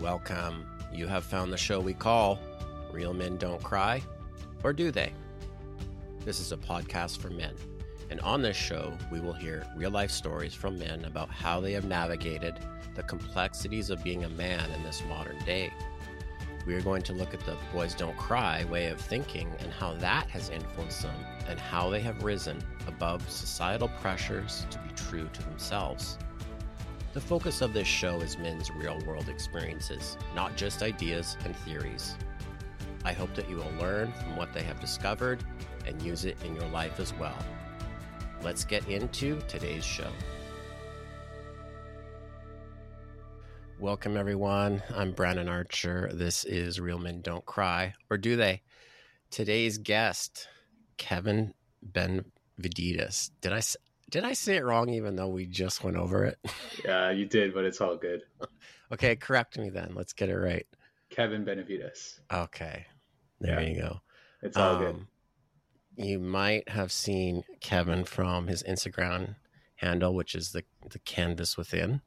Welcome. You have found the show we call Real Men Don't Cry, or Do They? This is a podcast for men. And on this show, we will hear real life stories from men about how they have navigated the complexities of being a man in this modern day. We are going to look at the boys don't cry way of thinking and how that has influenced them and how they have risen above societal pressures to be true to themselves. The focus of this show is men's real world experiences, not just ideas and theories. I hope that you will learn from what they have discovered and use it in your life as well. Let's get into today's show. Welcome, everyone. I'm Brandon Archer. This is Real Men Don't Cry, or do they? Today's guest, Kevin Benviditis. Did I did I say it wrong even though we just went over it? Yeah, you did, but it's all good. okay, correct me then. Let's get it right. Kevin Benevides. Okay. There yeah. you go. It's all um, good. You might have seen Kevin from his Instagram handle, which is the the canvas within.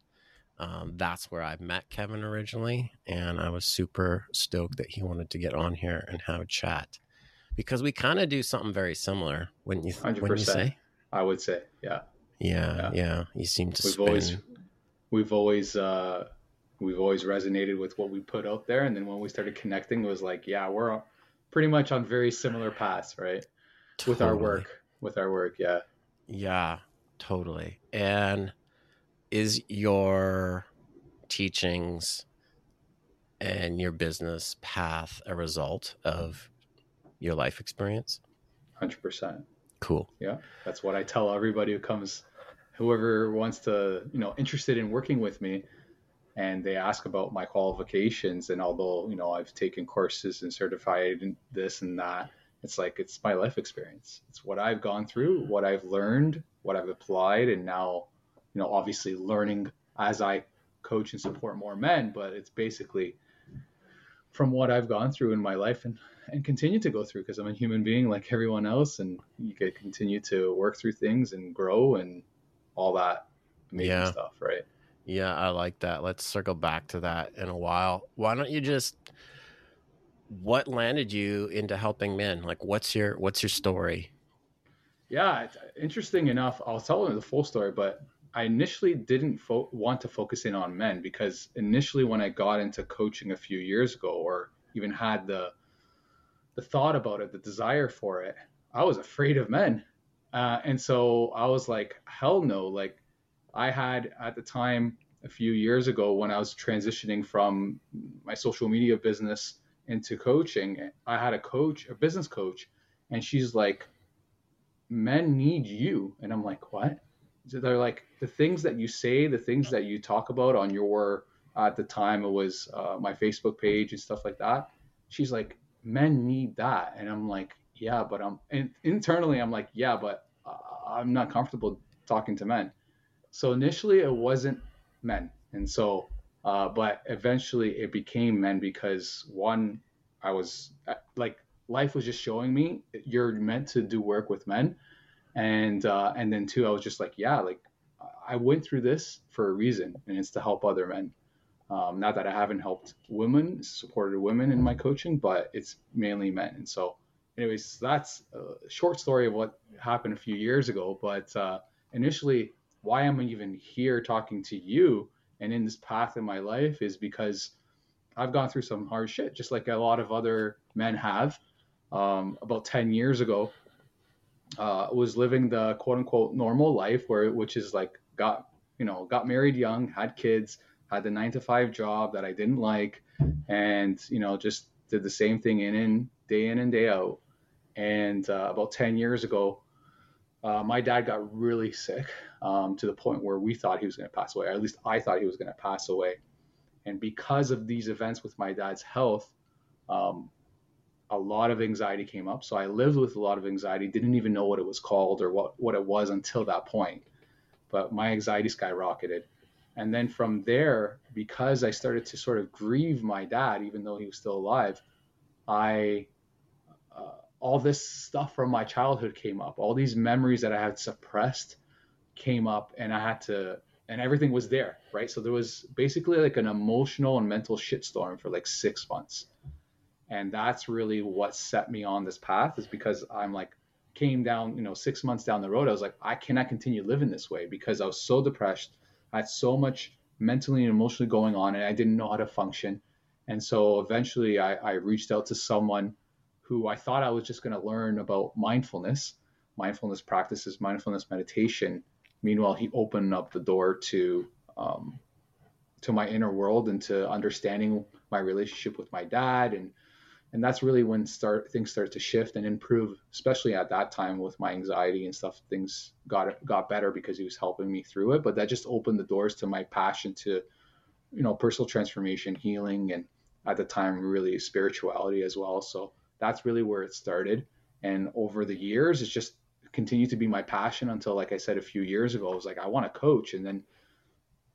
Um, that's where I met Kevin originally, and I was super stoked that he wanted to get on here and have a chat because we kind of do something very similar. Wouldn't you? 100%. Wouldn't you say? I would say, yeah. Yeah, yeah. yeah. You seem to. We've spin. always, we've always, uh, we've always resonated with what we put out there, and then when we started connecting, it was like, yeah, we're pretty much on very similar paths, right? Totally. With our work, with our work, yeah. Yeah, totally. And is your teachings and your business path a result of your life experience? Hundred percent. Cool. Yeah, that's what I tell everybody who comes, whoever wants to, you know, interested in working with me, and they ask about my qualifications. And although you know I've taken courses and certified in this and that, it's like it's my life experience. It's what I've gone through, what I've learned, what I've applied, and now, you know, obviously learning as I coach and support more men. But it's basically from what I've gone through in my life and and continue to go through because I'm a human being like everyone else, and you can continue to work through things and grow and all that amazing yeah. stuff, right? Yeah, I like that. Let's circle back to that in a while. Why don't you just what landed you into helping men? Like what's your what's your story? Yeah, interesting enough, I'll tell them the full story, but I initially didn't fo- want to focus in on men because initially when I got into coaching a few years ago or even had the the thought about it, the desire for it, I was afraid of men. Uh, and so I was like, hell no. Like I had at the time a few years ago when I was transitioning from my social media business into coaching, I had a coach, a business coach, and she's like, men need you. And I'm like, what? They're like, the things that you say, the things that you talk about on your, at the time it was uh, my Facebook page and stuff like that. She's like, men need that. And i'm like yeah but i'm and internally i'm like yeah but uh, i'm not comfortable talking to men. So initially it wasn't men. And so uh, but eventually it became men because one i was uh, like life was just showing me you're meant to do work with men and uh, and then two i was just like yeah like i went through this for a reason and it's to help other men um, not that I haven't helped women, supported women in my coaching, but it's mainly men. And so, anyways, that's a short story of what happened a few years ago. But uh, initially, why I'm even here talking to you and in this path in my life is because I've gone through some hard shit, just like a lot of other men have. Um, about 10 years ago, uh, was living the quote unquote normal life, where which is like got you know got married young, had kids had the nine to five job that I didn't like, and you know just did the same thing in and day in and day out. And uh, about ten years ago, uh, my dad got really sick um, to the point where we thought he was going to pass away. Or at least I thought he was going to pass away. And because of these events with my dad's health, um, a lot of anxiety came up. So I lived with a lot of anxiety, didn't even know what it was called or what, what it was until that point. But my anxiety skyrocketed. And then from there, because I started to sort of grieve my dad, even though he was still alive, I uh, all this stuff from my childhood came up. All these memories that I had suppressed came up, and I had to and everything was there, right? So there was basically like an emotional and mental shitstorm for like six months. And that's really what set me on this path is because I'm like, came down, you know, six months down the road, I was like, I cannot continue living this way because I was so depressed. I had so much mentally and emotionally going on and I didn't know how to function. And so eventually I, I reached out to someone who I thought I was just going to learn about mindfulness, mindfulness practices, mindfulness meditation Meanwhile, he opened up the door to um, to my inner world and to understanding my relationship with my dad and and that's really when start things start to shift and improve especially at that time with my anxiety and stuff things got got better because he was helping me through it but that just opened the doors to my passion to you know personal transformation healing and at the time really spirituality as well so that's really where it started and over the years it's just continued to be my passion until, like I said a few years ago, I was like, I want to coach. And then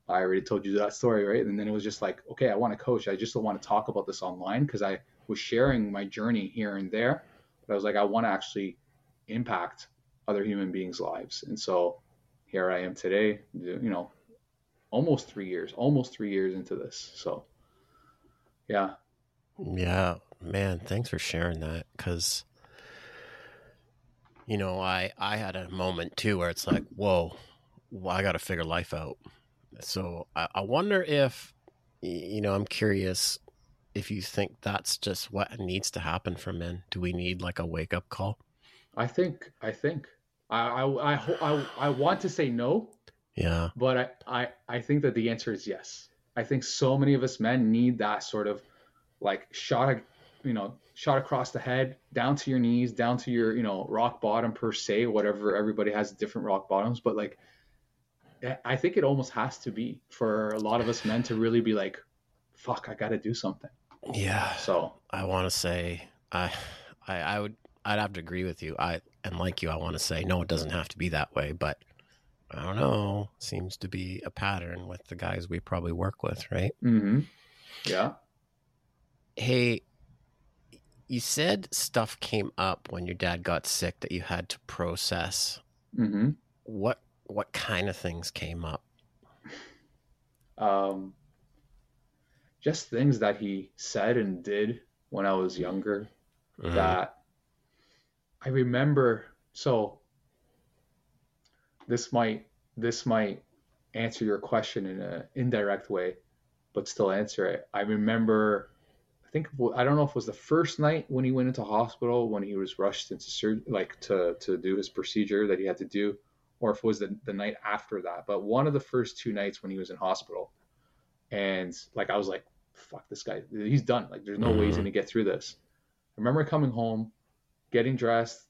I already told you that story, right? And then it was just like, okay, I want to coach. I just don't want to talk about this online because I was sharing my journey here and there. But I was like, I want to actually impact other human beings' lives. And so here I am today, you know, almost three years, almost three years into this. So, yeah. Yeah, man, thanks for sharing that because you know, I I had a moment too where it's like, whoa, well, I got to figure life out. So I, I wonder if, you know, I'm curious if you think that's just what needs to happen for men. Do we need like a wake up call? I think I think I I I I, I want to say no. Yeah. But I, I I think that the answer is yes. I think so many of us men need that sort of like shot you know, shot across the head, down to your knees, down to your, you know, rock bottom per se, whatever. Everybody has different rock bottoms, but like, I think it almost has to be for a lot of us men to really be like, fuck, I got to do something. Yeah. So I want to say, I, I, I would, I'd have to agree with you. I, and like you, I want to say, no, it doesn't have to be that way, but I don't know. Seems to be a pattern with the guys we probably work with, right? Mm-hmm. Yeah. Hey, you said stuff came up when your dad got sick that you had to process. Mm-hmm. What what kind of things came up? Um, just things that he said and did when I was younger mm-hmm. that I remember. So this might this might answer your question in an indirect way, but still answer it. I remember I think I don't know if it was the first night when he went into hospital when he was rushed into surgery, like to to do his procedure that he had to do, or if it was the, the night after that. But one of the first two nights when he was in hospital, and like I was like, fuck this guy, he's done. Like there's no mm-hmm. way he's mm-hmm. gonna get through this. I remember coming home, getting dressed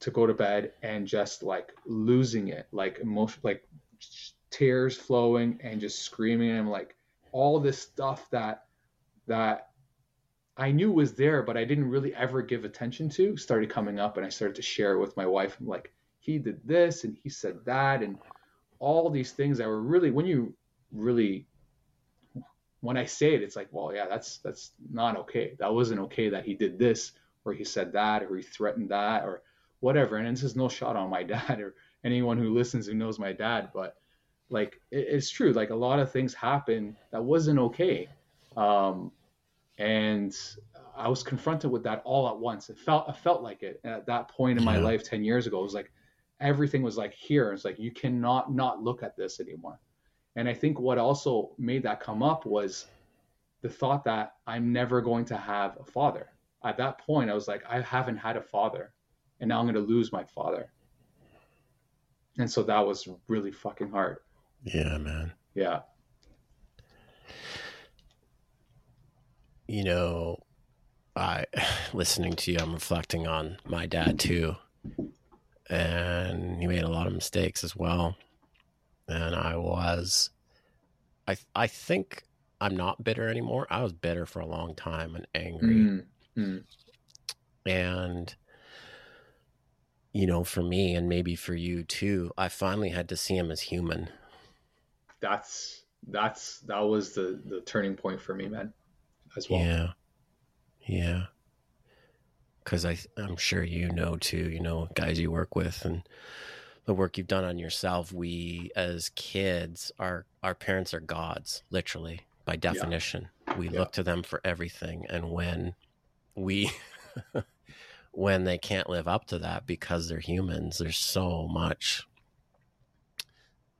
to go to bed, and just like losing it, like emotion, like tears flowing, and just screaming, and like all this stuff that that I knew was there, but I didn't really ever give attention to, started coming up and I started to share it with my wife. I'm like, he did this and he said that and all these things that were really when you really when I say it, it's like, well, yeah, that's that's not okay. That wasn't okay that he did this or he said that or he threatened that or whatever. And this is no shot on my dad or anyone who listens who knows my dad, but like it, it's true. Like a lot of things happen that wasn't okay. Um, and I was confronted with that all at once. It felt I felt like it and at that point in my yeah. life ten years ago. It was like everything was like here. It's like you cannot not look at this anymore. And I think what also made that come up was the thought that I'm never going to have a father. At that point, I was like, I haven't had a father, and now I'm going to lose my father. And so that was really fucking hard. Yeah, man. Yeah. you know, I listening to you, I'm reflecting on my dad too, and he made a lot of mistakes as well. And I was, I I think I'm not bitter anymore. I was bitter for a long time and angry, mm-hmm. and you know, for me and maybe for you too, I finally had to see him as human. That's that's that was the the turning point for me, man as well. Yeah. Yeah. Cause I, I'm sure you know too, you know, guys you work with and the work you've done on yourself, we as kids, our our parents are gods, literally by definition. Yeah. We yeah. look to them for everything, and when we when they can't live up to that because they're humans, there's so much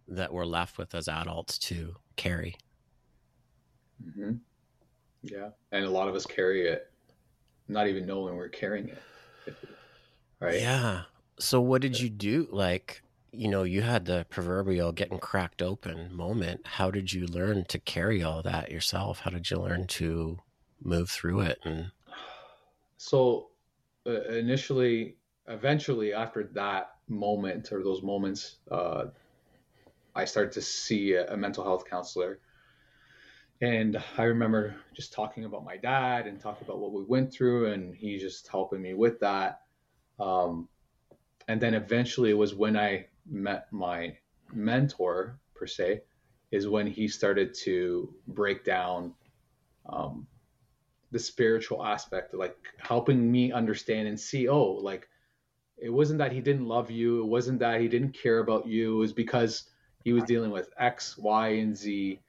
that we're left with as adults to carry. Mm-hmm. Yeah, and a lot of us carry it, not even knowing we're carrying it. Right. Yeah. So what did you do? Like, you know, you had the proverbial getting cracked open moment. How did you learn to carry all that yourself? How did you learn to move through it? And so, uh, initially, eventually, after that moment or those moments, uh, I started to see a, a mental health counselor. And I remember just talking about my dad and talking about what we went through, and he just helping me with that. Um, and then eventually it was when I met my mentor per se, is when he started to break down um, the spiritual aspect, like helping me understand and see, oh, like it wasn't that he didn't love you, it wasn't that he didn't care about you, it was because he was dealing with X, Y, and Z,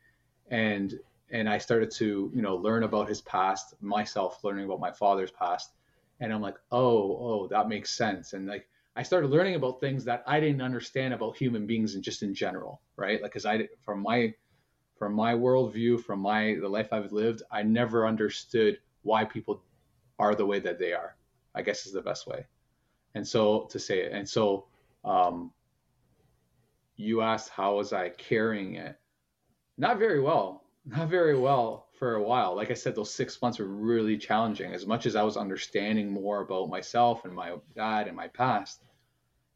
and and I started to you know learn about his past, myself learning about my father's past, and I'm like, oh, oh, that makes sense, and like I started learning about things that I didn't understand about human beings and just in general, right? Like, cause I, from my, from my worldview, from my, the life I've lived, I never understood why people are the way that they are, I guess is the best way. And so to say it. And so, um, you asked how was I carrying it? Not very well, not very well for a while. Like I said, those six months were really challenging. As much as I was understanding more about myself and my dad and my past,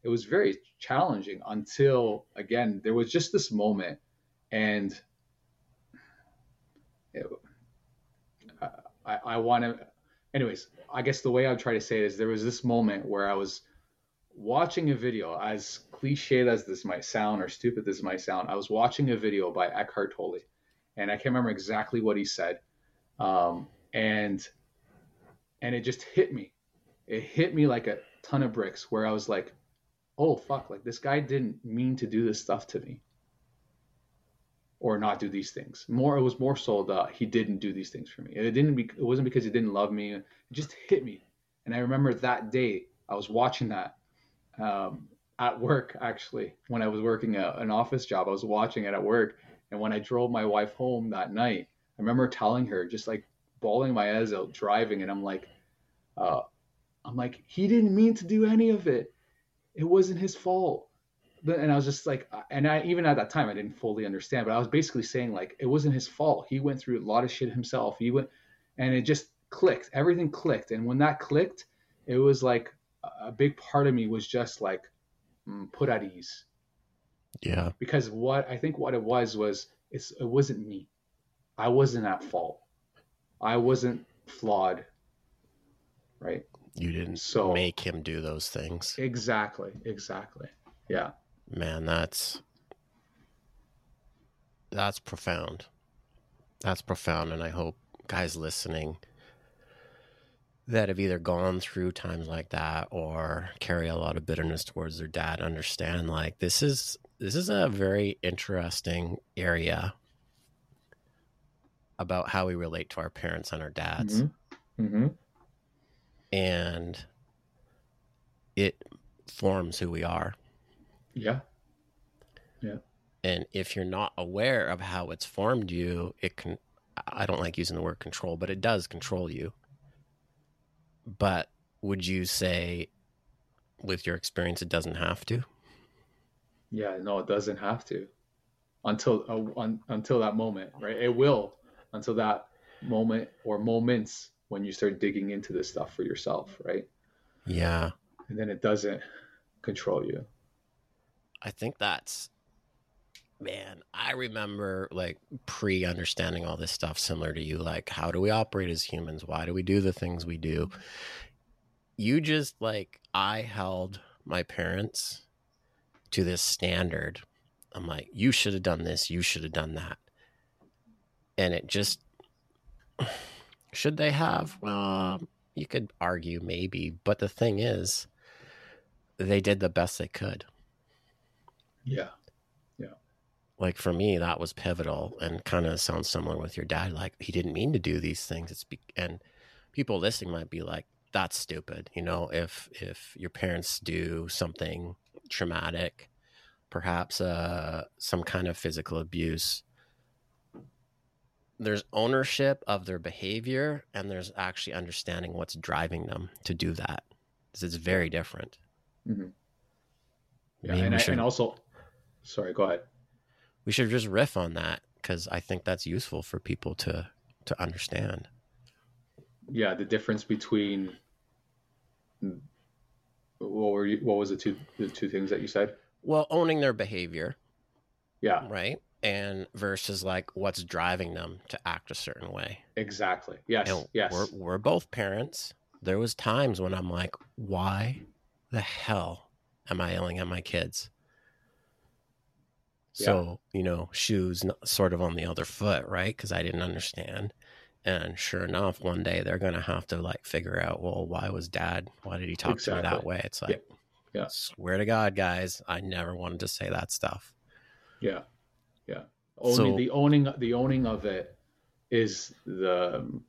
it was very challenging until again there was just this moment and it, I, I want to anyways i guess the way i would try to say it is there was this moment where i was watching a video as cliched as this might sound or stupid this might sound i was watching a video by eckhart tolle and i can't remember exactly what he said um, and and it just hit me. It hit me like a ton of bricks where i was like oh fuck, like this guy didn't mean to do this stuff to me or not do these things. More, it was more so that he didn't do these things for me. It didn't be, it wasn't because he didn't love me. It just hit me. And I remember that day I was watching that um, at work actually when I was working a, an office job. I was watching it at work, and when I drove my wife home that night, I remember telling her just like bawling my eyes out driving, and I'm like, uh, I'm like, he didn't mean to do any of it it wasn't his fault and I was just like, and I even at that time I didn't fully understand, but I was basically saying like it wasn't his fault. He went through a lot of shit himself. He went, and it just clicked. Everything clicked, and when that clicked, it was like a big part of me was just like mm, put at ease. Yeah. Because what I think what it was was it's it wasn't me. I wasn't at fault. I wasn't flawed. Right. You didn't so make him do those things. Exactly. Exactly. Yeah. Man, that's that's profound. That's profound and I hope guys listening that have either gone through times like that or carry a lot of bitterness towards their dad understand like this is this is a very interesting area about how we relate to our parents and our dads. Mm-hmm. Mm-hmm and it forms who we are. Yeah. Yeah. And if you're not aware of how it's formed you, it can, I don't like using the word control, but it does control you. But would you say, with your experience, it doesn't have to? Yeah, no, it doesn't have to until uh, un, until that moment, right? It will until that moment or moments when you start digging into this stuff for yourself, right? Yeah. And then it doesn't control you. I think that's man, I remember like pre understanding all this stuff similar to you. Like, how do we operate as humans? Why do we do the things we do? You just like, I held my parents to this standard. I'm like, you should have done this, you should have done that. And it just, should they have? Well, you could argue maybe, but the thing is, they did the best they could. Yeah. Yeah. Like for me, that was pivotal and kind of sounds similar with your dad. Like he didn't mean to do these things. It's be- and people listening might be like, "That's stupid." You know, if if your parents do something traumatic, perhaps uh, some kind of physical abuse, there's ownership of their behavior, and there's actually understanding what's driving them to do that. It's very different. Mm-hmm. Yeah, Maybe and, we I, and also, sorry, go ahead. we should just riff on that because I think that's useful for people to to understand. Yeah, the difference between what were you, what was the two the two things that you said? Well, owning their behavior, Yeah, right? And versus like what's driving them to act a certain way. exactly. Yes, And yes. we're we're both parents. There was times when I'm like, why the hell am I yelling at my kids? So, you know, shoes sort of on the other foot, right? Because I didn't understand. And sure enough, one day they're going to have to like figure out, well, why was dad, why did he talk to me that way? It's Yeah. like, Yeah. swear to God, guys, I never wanted to say that stuff. Yeah, Owning So- the owning the owning of it is the um,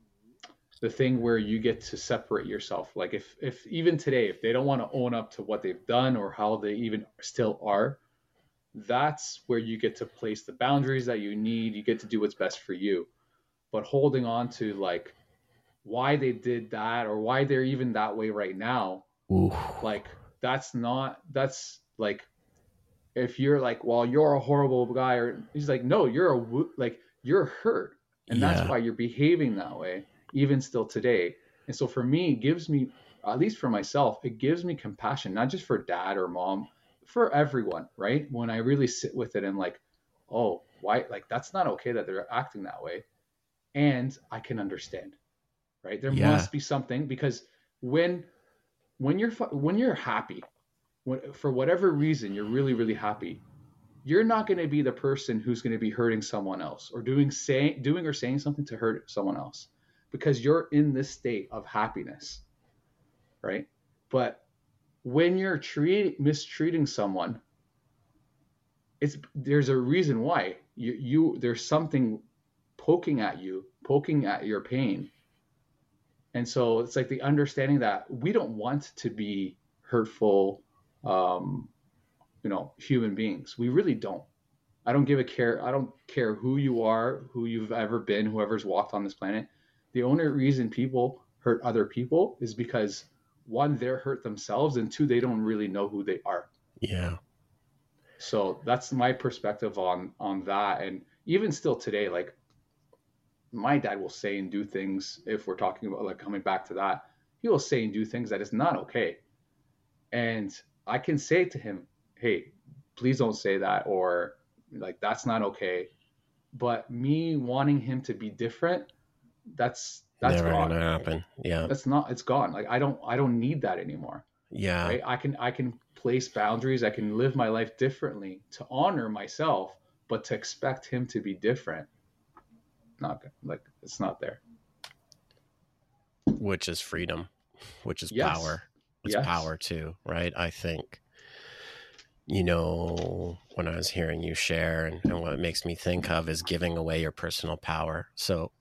the thing where you get to separate yourself. Like if if even today, if they don't want to own up to what they've done or how they even still are, that's where you get to place the boundaries that you need. You get to do what's best for you. But holding on to like why they did that or why they're even that way right now Ooh. like that's not that's like if you're like well you're a horrible guy or he's like no you're a wo- like you're hurt. And Yeah. that's why you're behaving that way even still today. And so for me it gives me at least for myself it gives me compassion not just for dad or mom for everyone right? When i really sit with it and like oh why like that's not okay that they're acting that way. And i can understand right? There Yeah. must be something because when when you're when you're happy for whatever reason you're really really happy you're not going to be the person who's going to be hurting someone else or doing saying doing or saying something to hurt someone else because you're in this state of happiness right? But when you're treat, mistreating someone it's there's a reason why you, you there's something poking at you poking at your pain. And so it's like the understanding that we don't want to be hurtful um, you know human beings. We really don't. I don't give a care i don't care who you are who you've ever been whoever's walked on this planet. The only reason people hurt other people is because one they're hurt themselves and two they don't really know who they are. Yeah. so that's my perspective on on that. And even still today like my dad will say and do things if we're talking about like coming back to that he will say and do things that is not okay. And i can say to him hey please don't say that or like that's not okay but me wanting him to be different that's that's Never gone gonna happen. Yeah. that's not it's gone like i don't i don't need that anymore Yeah. right i can i can place boundaries i can live my life differently to honor myself but to expect him to be different not good like it's not there Which is freedom, which is Yes. power. It's Yes. power too, right? I think, you know, when I was hearing you share and, and what it makes me think of is giving away your personal power. So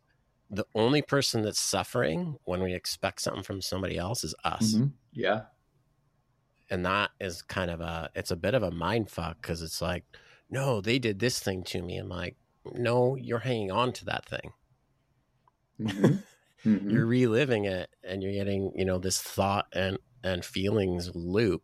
the only person that's suffering when we expect something from somebody else is us. Mhm. yeah and that is kind of a it's a bit of a mind fuck because it's like no they did this thing to me and like no you're hanging on to that thing Mhm. Mhm. you're reliving it and you're getting you know this thought and and feelings loop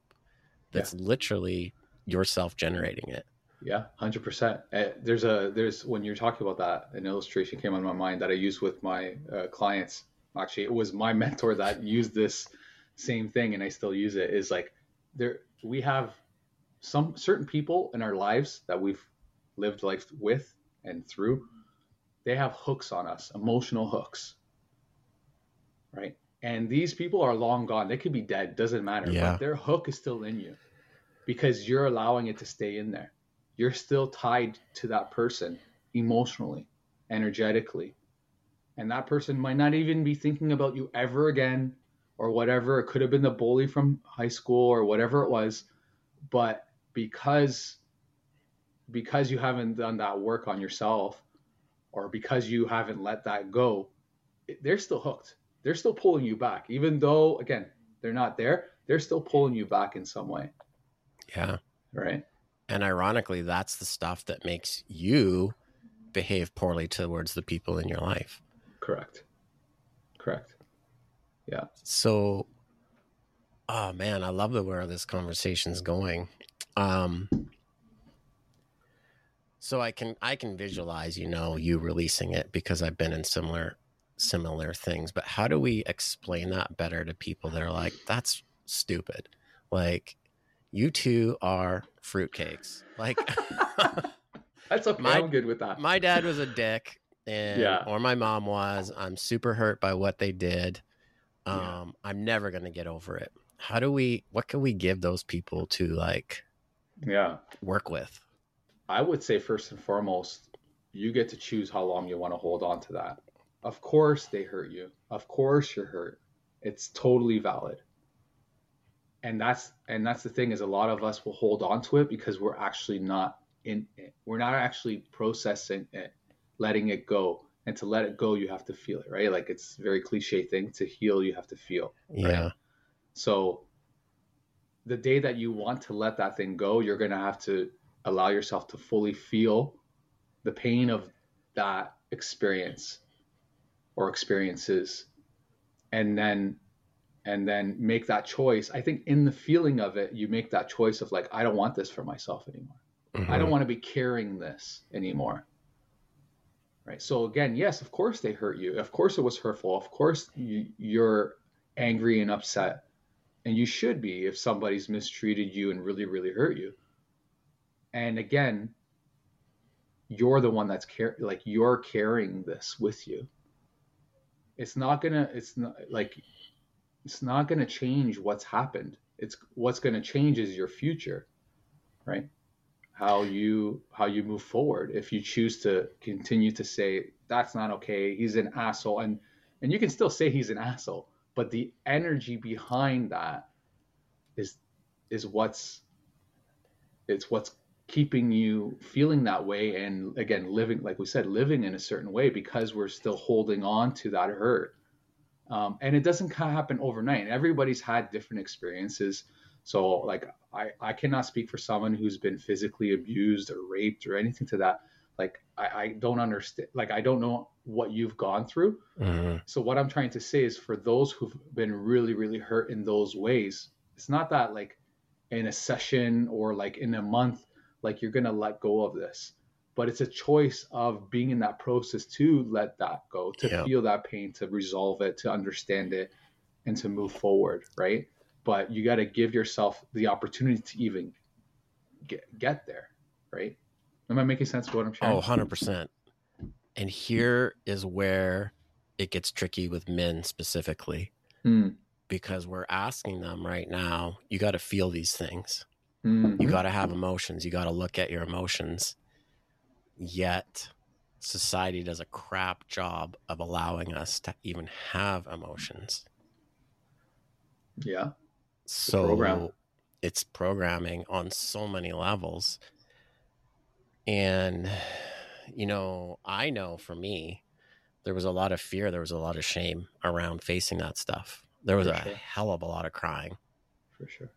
that's literally yourself generating it Yeah, hundred percent. There's a there's when you're talking about that, an illustration came on my mind that I use with my uh, clients. Actually, it was my mentor that used this same thing, and I still use it. Is like there we have some certain people in our lives that we've lived life with and through. They have hooks on us, emotional hooks, right? And these people are long gone. They could be dead, doesn't matter. Yeah. But their hook is still in you because you're allowing it to stay in there you're still tied to that person emotionally, energetically. And that person might not even be thinking about you ever again or whatever. It could have been the bully from high school or whatever it was. But because because you haven't done that work on yourself or because you haven't let that go, they're still hooked. They're still pulling you back, even though, again, they're not there. They're still pulling you back in some way. Yeah. Right. And ironically, that's the stuff that makes you behave poorly towards the people in your life. Correct. Correct. Yeah. So, oh man, I love the where this conversation's going. Um, so I can I can visualize, you know, you releasing it because I've been in similar similar things. But how do we explain that better to people that are like, that's stupid? Like, you two are fruitcakes. Like, that's okay. My, I'm good with that. My dad was a dick, and yeah. or my mom was. I'm super hurt by what they did. Um, yeah. I'm never gonna get over it. How do we? What can we give those people to like? Yeah. Work with. I would say first and foremost, you get to choose how long you want to hold on to that. Of course, they hurt you. Of course, you're hurt. It's totally valid. And that's and that's the thing is a lot of us will hold on to it because we're actually not in it. We're not actually processing it, letting it go. And to let it go, you have to feel it, right? Like it's a very cliche thing. To heal, you have to feel. Yeah. So the day that you want to let that thing go, you're gonna have to allow yourself to fully feel the pain of that experience or experiences and then and then make that choice. I think in the feeling of it you make that choice of like i don't want this for myself anymore. Mm-hmm. i don't want to be carrying this anymore. Right? So again yes of course they hurt you. Of course it was hurtful. Of course you, you're angry and upset. And you should be if somebody's mistreated you and really really hurt you. And again you're the one that's car- like you're carrying this with you it's not gonna it's not like it's not gonna change what's happened. It's what's gonna change is your future right? How you how you move forward. If you choose to continue to say that's not okay he's an asshole and and you can still say he's an asshole but the energy behind that is is what's it's what's keeping you feeling that way and again living like we said living in a certain way because we're still holding on to that hurt. Um, and it doesn't kind of happen overnight. Everybody's had different experiences. So like I, I cannot speak for someone who's been physically abused or raped or anything to that. Like i, I don't understand like i don't know what you've gone through. Mm-hmm. so what i'm trying to say is for those who've been really really hurt in those ways it's not that like in a session or like in a month like you're going to let go of this. But it's a choice of being in that process to let that go to yeah. feel that pain to resolve it to understand it and to move forward right? But you got to give yourself the opportunity to even get get there right? Am i making sense of what i'm sharing? Oh 100% and here is where it gets tricky with men specifically mm. because we're asking them right now you got to feel these things Mm-hmm. You got to have emotions. You got to look at your emotions. Yet, society does a crap job of allowing us to even have emotions. Yeah. So program. it's programming on so many levels. And, you know, I know for me, there was a lot of fear, there was a lot of shame around facing that stuff. There was for a sure. hell of a lot of crying. For sure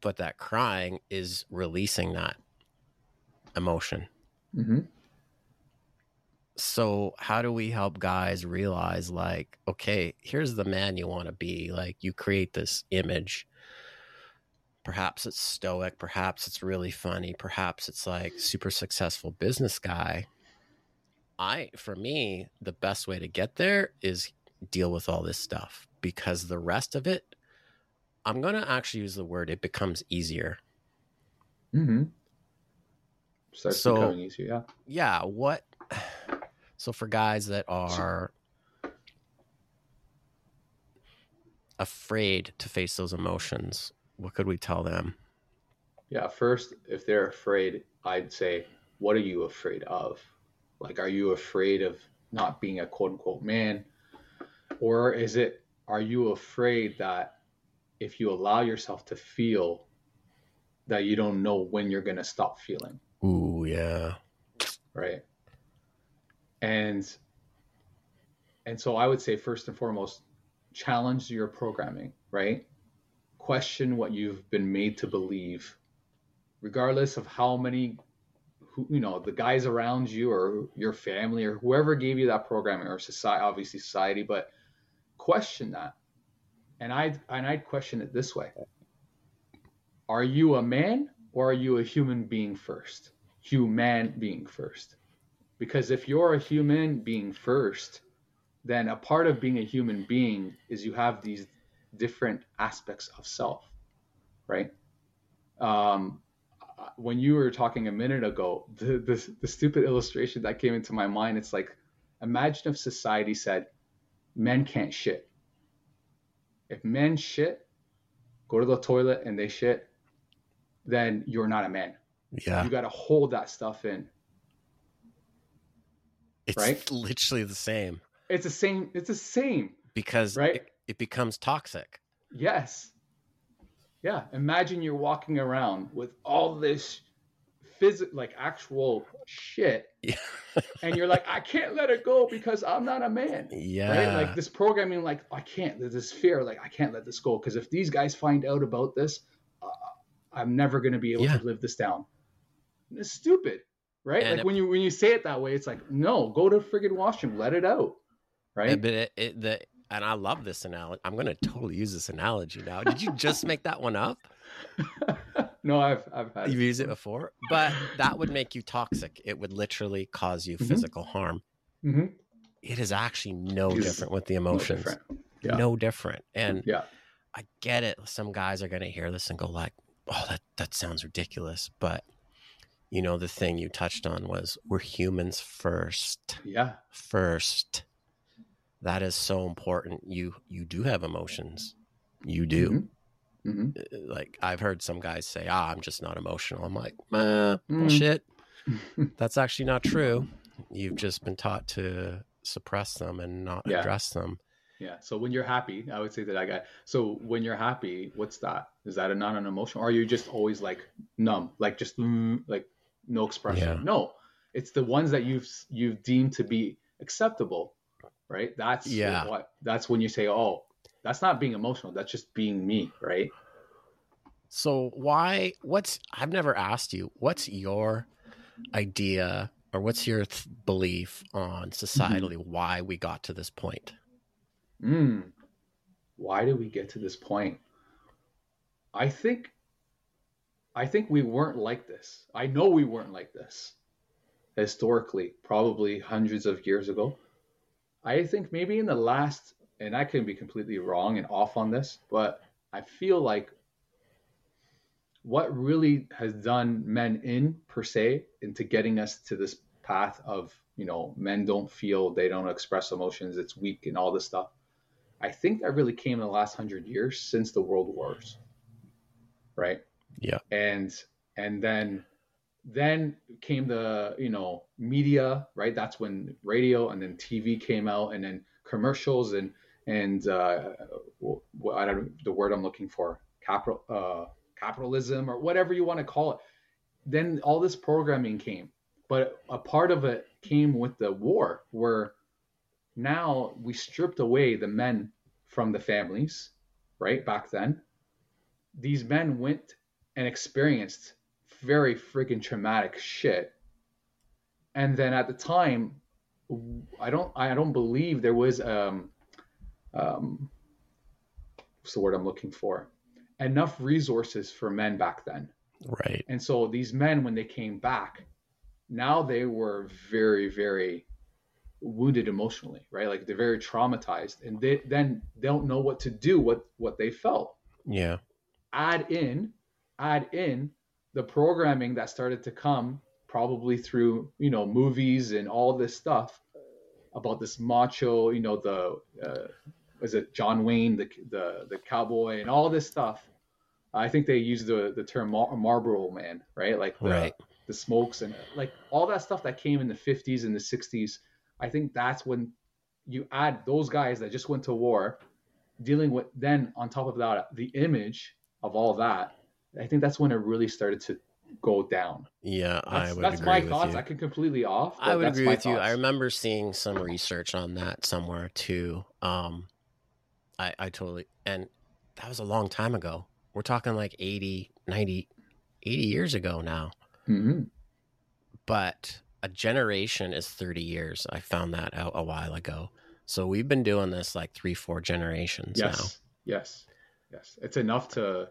but that crying is releasing that emotion. Mm-hmm. So, how do we help guys realize, like, okay, here's the man you want to be? Like, you create this image. Perhaps it's stoic, perhaps it's really funny, perhaps it's like super successful business guy. I, for me, the best way to get there is deal with all this stuff because the rest of it I'm going to actually use the word it becomes easier. Mm-hmm. Starts so, becoming easier, yeah. Yeah. What? So for guys that are afraid to face those emotions, what could we tell them? Yeah. First, if they're afraid, I'd say, what are you afraid of? Like, are you afraid of not being a quote unquote man? Or is it, are you afraid that if you allow yourself to feel that you don't know when you're going to stop feeling Ooh, yeah. Right. And and so I would say first and foremost, challenge your programming, right? Question what you've been made to believe, regardless of how many who you know the guys around you or your family or whoever gave you that programming or society obviously society but question that and i and i'd question it this way. Are you a man or are you a human being first? Human being first. Because if you're a human being first then a part of being a human being is you have these different aspects of self right? Um, when you were talking a minute ago, the, the, the stupid illustration that came into my mind, it's like, imagine if society said, men can't shit. If men shit, go to the toilet and they shit, then you're not a man. Yeah. You got to hold that stuff in. It's right? literally the same. It's the same. It's the same. Because right? it, it becomes toxic. Yes. Yeah, imagine you're walking around with all this like actual shit, Yeah. and you're like, I can't let it go because I'm not a man. Yeah. Right? Like this programming, like I can't. There's this fear, like I can't let this go because if these guys find out about this, uh, I'm never gonna be able Yeah. to live this down. It's stupid, right? And like it- when you when you say it that way, it's like, no, go to friggin' washroom, let it out, right? But it, it, the and I love this analogy. I'm going to totally use this analogy now. Did you just make that one up? no, I've I've had You've used it before, but that would make you toxic. It would literally cause you Mhm. physical harm. hmm It is actually no It's different with the no emotions. different. Yeah. No different. And Yeah. I get it. Some guys are going to hear this and go like, "Oh, that that sounds ridiculous." But you know, the thing you touched on was we're humans first. Yeah. First. That is so important. You you do have emotions. You do. Hmm Like I've heard some guys say, "Ah, I'm just not emotional." I'm like, "Uh, Mm. bullshit." That's actually not true. You've just been taught to suppress them and not Yeah. address them. Yeah. So when you're happy, I would say that I got. So when you're happy, what's that? Is that a not an emotion, or are you just always like numb, like just mm, like no expression? Yeah. No, it's the ones that you've you've deemed to be acceptable, right? That's Yeah. What that's when you say, oh, that's not being emotional. That's just being me, right? So why? What's? I've never asked you. What's your idea or what's your th- belief on societally why we got to this point? Mm. Why did we get to this point? I think I think we weren't like this. I know we weren't like this historically, probably hundreds of years ago. I think maybe in the last and I can be completely wrong and off on this, but I feel like what really has done men in per se into getting us to this path of you know men don't feel they don't express emotions it's weak and all this stuff i think that really came in the last hundred years since the world wars. Right? Yeah. and and then then came the you know media right? That's when radio and then tv came out and then commercials and and uh i don't the word i'm looking for capital uh capitalism or whatever you want to call it. Then all this programming came but a part of it came with the war where now we stripped away the men from the families right back then. These men went and experienced very freaking traumatic shit. And then at the time i don't i don't believe there was um um what's the word i'm looking for enough resources for men back then Right. and so these men, when they came back, now they were very, very wounded emotionally, right? Like they're very traumatized, and they then don't know what to do. What what they felt. Yeah. Add in, add in the programming that started to come probably through you know movies and all this stuff about this macho, you know the uh, was it John Wayne, the the the cowboy, and all this stuff. I think they use the the term Mar- Marlboro Man, right? Like the, Right. the smokes and like all that stuff that came in the 50s and the 60s. I think that's when you add those guys that just went to war, dealing with then on top of that the image of all that. I think that's when it really started to go down. Yeah, That's, I would that's my thoughts. you. I could completely off. I would agree with you. I remember seeing some research on that somewhere too. Um, I, I totally, and that was a long time ago. We're talking like 80, 90, 80 years ago now. Mhm. But a generation is 30 years. I found that out a while ago. So we've been doing this like three, four generations now. Yes. Yes. Yes. It's enough to.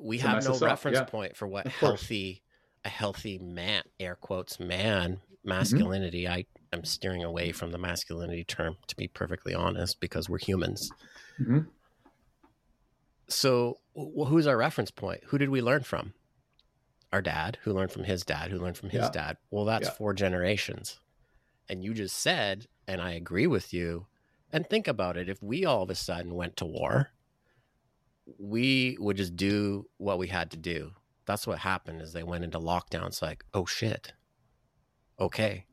We To have no reference yeah. point for what healthy, a healthy man, air quotes, man, Mm-hmm. masculinity. I am steering away from the masculinity term, to be perfectly honest, because we're humans. Mhm. So, wh- who's our reference point? Who did we learn from? Our dad, who learned from his dad, who learned from his Yeah. dad. Well, that's Yeah. four generations. And you just said, and I agree with you. And think about it if we all of a sudden went to war, we would just do what we had to do. That's what happened is they went into lockdown. It's like, oh shit. Okay.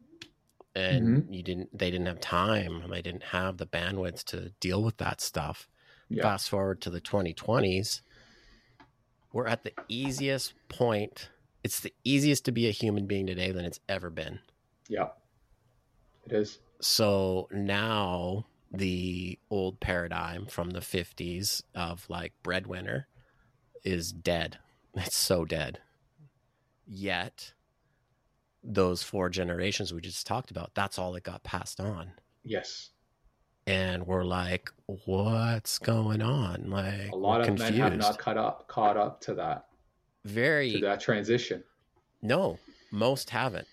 And mm-hmm. you didn't they didn't have time. They didn't have the bandwidth to deal with that stuff Yeah. fast forward to the 2020s we're at the easiest point it's the easiest to be a human being today than it's ever been Yeah. It is. so now the old paradigm from the 50s of like breadwinner is dead it's so dead yet those four generations we just talked about that's all that got passed on Yes. and we're like what's going on like A lot of men have not caught up caught up to that very to that transition. No, most haven't.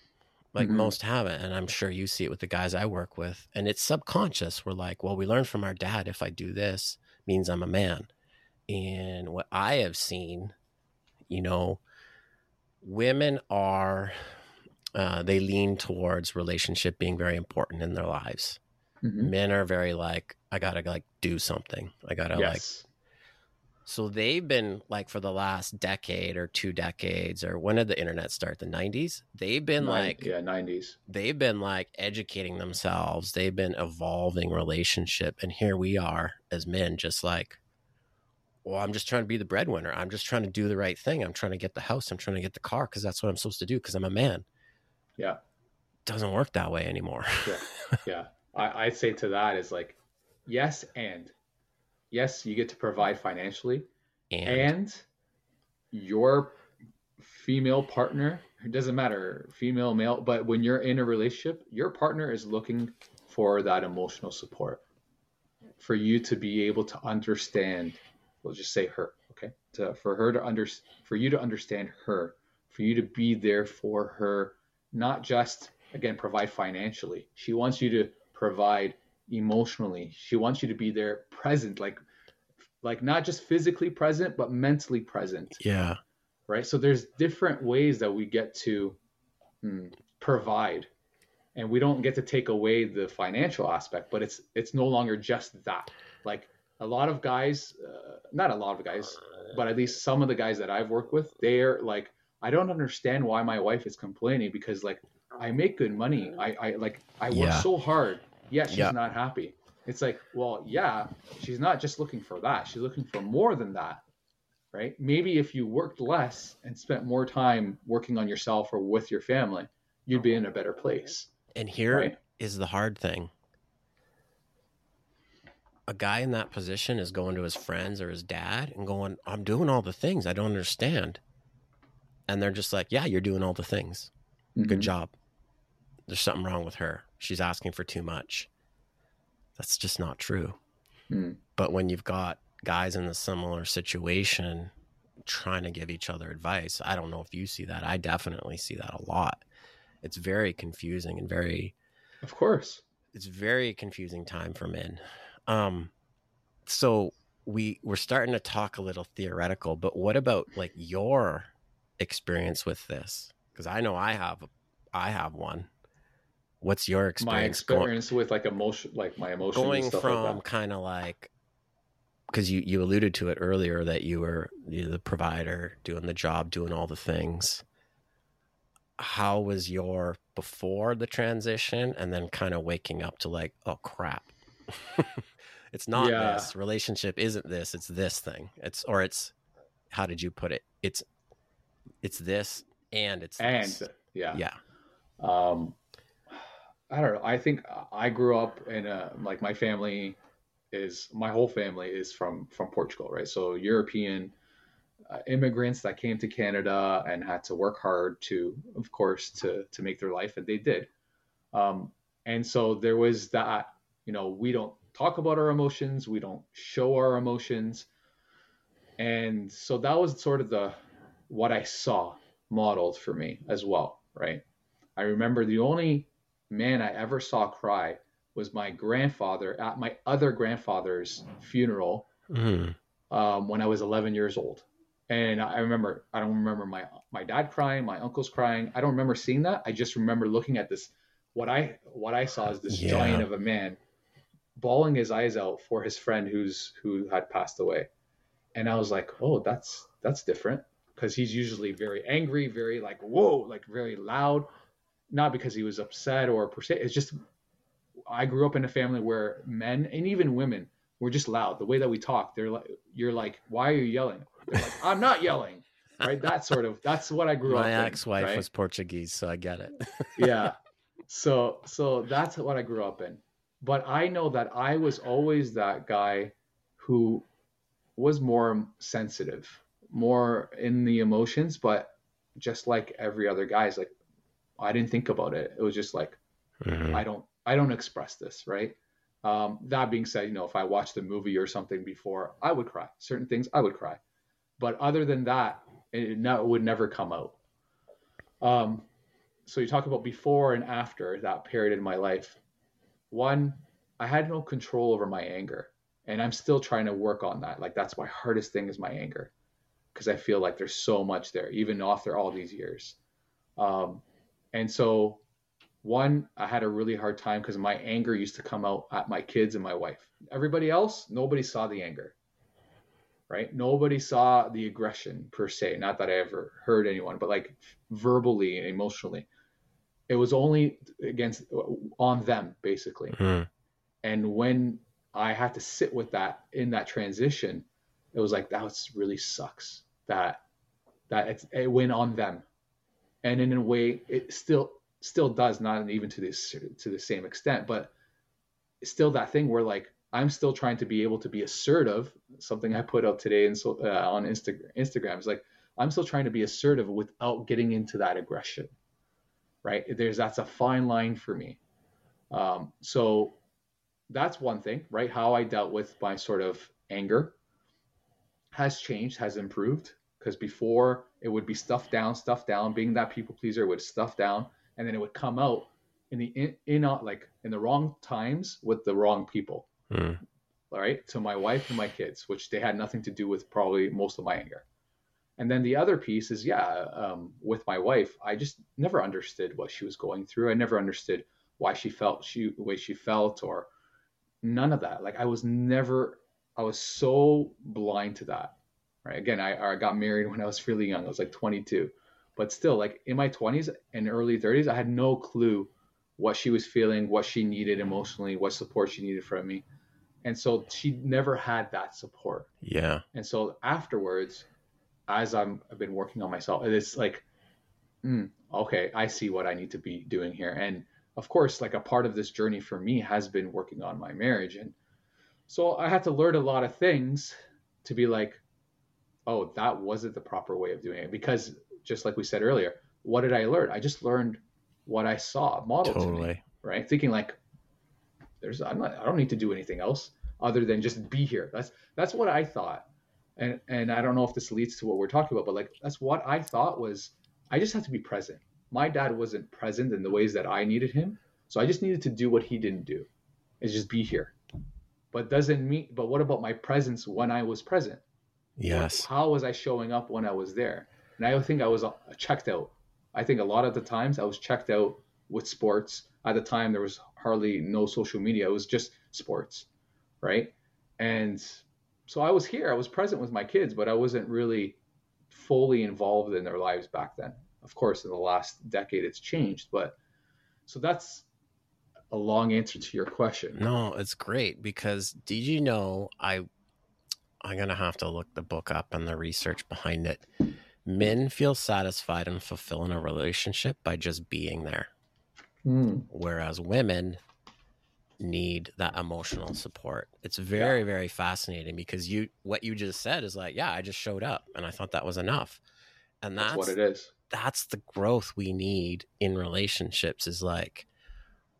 Like Mhm. most haven't, and I'm sure you see it with the guys I work with, and it's subconscious. We're like, well, we learned from our dad. If I do this, means I'm a man. And what I have seen, you know, women are uh, they lean towards relationship being very important in their lives. Mhm. Men are very like, I gotta like do something. I gotta like so they've been like for the last decade or two decades, or when did the internet start? The nineties. They've been Nine- like yeah, nineties. they've been like educating themselves. They've been evolving relationship, and here we are as men, just like, well, I'm just trying to be the breadwinner. I'm just trying to do the right thing. I'm trying to get the house. I'm trying to get the car because that's what I'm supposed to do because I'm a man. Yeah. Doesn't work that way anymore. Yeah. Yeah. I, I'd say to that is like, yes, and yes, you get to provide financially, and, and your female partner it doesn't matter female male but when you're in a relationship your partner is looking for that emotional support for you to be able to understand we'll just say her okay to, for her to under for you to understand her for you to be there for her not just again provide financially. She wants you to provide emotionally. She wants you to be there present like like not just physically present but mentally present. Yeah, right? So there's different ways that we get to hmm, provide. And we don't get to take away the financial aspect but it's it's no longer just that. Like a lot of guys uh, not a lot of guys but at least some of the guys that i've worked with they're like i don't understand why my wife is complaining because like i make good money i i like i work Yeah. so hard yet she's Yeah. not happy it's like well yeah she's not just looking for that she's looking for more than that right maybe if you worked less and spent more time working on yourself or with your family you'd be in a better place and here is Right. the hard thing. A guy in that position is going to his friends or his dad and going, I'm doing all the things. I don't understand. And they're just like, Yeah, you're doing all the things. Good Mhm. job. There's something wrong with her. She's asking for too much. That's just not true. Mm. But when you've got guys in a similar situation trying to give each other advice, I don't know if you see that. I definitely see that a lot. It's very confusing and very of course it's very confusing time for men. Um, so we we're starting to talk a little theoretical, but what about like your experience with this? Because I know I have I have one. What's your experience? my experience, experience with like emotion like my emotions going, from like kind of like because you you alluded to it earlier that you were the provider doing the job doing all the things how was your before the transition and then kind of waking up to like oh crap it's not Yeah. this relationship isn't this it's this thing it's or it's how did you put it it's it's this and it's and this. yeah, yeah. Um, I don't know. I think I grew up in a like my family is my whole family is from from Portugal, right? So European uh, immigrants that came to Canada and had to work hard to, of course, to to make their life, and they did. Um, and so there was that. You know, we don't talk about our emotions. We don't show our emotions. And so that was sort of the what I saw modeled for me as well, right? I remember the only man I ever saw cry was my grandfather at my other grandfather's funeral Mm. um, when I was 11 years old. And I remember, I don't remember my my dad crying, my uncle's crying. I don't remember seeing that. I just remember looking at this. What I what I saw is this Yeah. giant of a man, bawling his eyes out for his friend who's who had passed away, and I was like, oh, that's that's different because he's usually very angry, very like whoa, like very loud. Not because he was upset or per se. It's just I grew up in a family where men and even women were just loud. The way that we talk, they're like, you're like, why are you yelling? They're like, I'm not yelling, right? That sort of. That's what I grew up. My ex-wife right? was Portuguese, so I get it. yeah. So so that's what I grew up in. But I know that I was always that guy who was more sensitive, more in the emotions, but just like every other guy is like I didn't think about it. It was just like Mhm. I don't I don't express this, right? Um, that being said, you know, if I watched a movie or something before, I would cry. Certain things I would cry, but other than that, it, no, it would never come out. Um, so you talk about before and after that period in my life. One, I had no control over my anger, and I'm still trying to work on that. Like that's my hardest thing is my anger, because I feel like there's so much there, even after all these years. Um, and so one i had a really hard time because my anger used to come out at my kids and my wife everybody else nobody saw the anger right nobody saw the aggression per se not that i ever heard anyone but like verbally and emotionally it was only against on them basically Mhm. and when i had to sit with that in that transition it was like that was really sucks that that it went on them. And in a way it still still does not even to this to the same extent but still that thing where like i'm still trying to be able to be assertive. Something i put out today and so uh, on Insta- instagram is like i'm still trying to be assertive without getting into that aggression right? There's that's a fine line for me. Um, so that's one thing right? How i dealt with my sort of anger has changed has improved because before it would be stuffed down stuffed down. Being that people pleaser would stuff down and then it would come out in the in, in uh, like in the wrong times with the wrong people. Mm. all right to my wife and my kids which they had nothing to do with probably most of my anger. And then the other piece is yeah um, with my wife i just never understood what she was going through. I never understood why she felt she the way she felt or none of that. Like i was never i was so blind to that right? Again i, I got married when i was really young. I was like 22 but still like in my 20s and early 30s i had no clue what she was feeling what she needed emotionally what support she needed from me. And so she never had that support. Yeah. and so afterwards as i'm i've been working on myself it's like mm, okay i see what i need to be doing here. And of course like a part of this journey for me has been working on my marriage. And so i had to learn a lot of things to be like oh that wasn't the proper way of doing it because just like we said earlier what did i learn i just learned what i saw modeled to me right? Thinking like, there's I'm not I don't need to do anything else other than just be here. That's that's what I thought, and and I don't know if this leads to what we're talking about, but like that's what I thought was I just have to be present. My dad wasn't present in the ways that I needed him, so I just needed to do what he didn't do, is just be here. But doesn't mean. But what about my presence when I was present? Yes. How was I showing up when I was there? And I think I was uh, checked out. I think a lot of the times I was checked out with sports. At the time, there was hardly no social media. It was just sports, right? And so I was here. I was present with my kids, but I wasn't really fully involved in their lives back then. Of course, in the last decade, it's changed. But so that's a long answer to your question. No, it's great because did you know I I'm gonna have to look the book up and the research behind it. Men feel satisfied and fulfilled in a relationship by just being there, Mm. whereas women need that emotional support. It's very, Yeah. very fascinating because you what you just said is like, yeah, I just showed up and I thought that was enough. And That's, that's what it is. that's the growth we need in relationships is like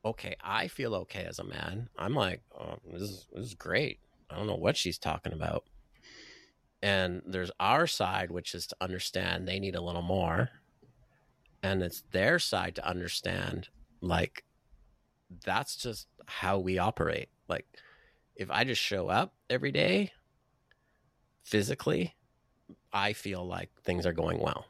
okay i feel okay as a man. I'm like oh, this, is, this is great. I don't know what she's talking about. And there's our side which is to understand they need a little more. And it's their side to understand like that's just how we operate. Like if i just show up every day physically i feel like things are going well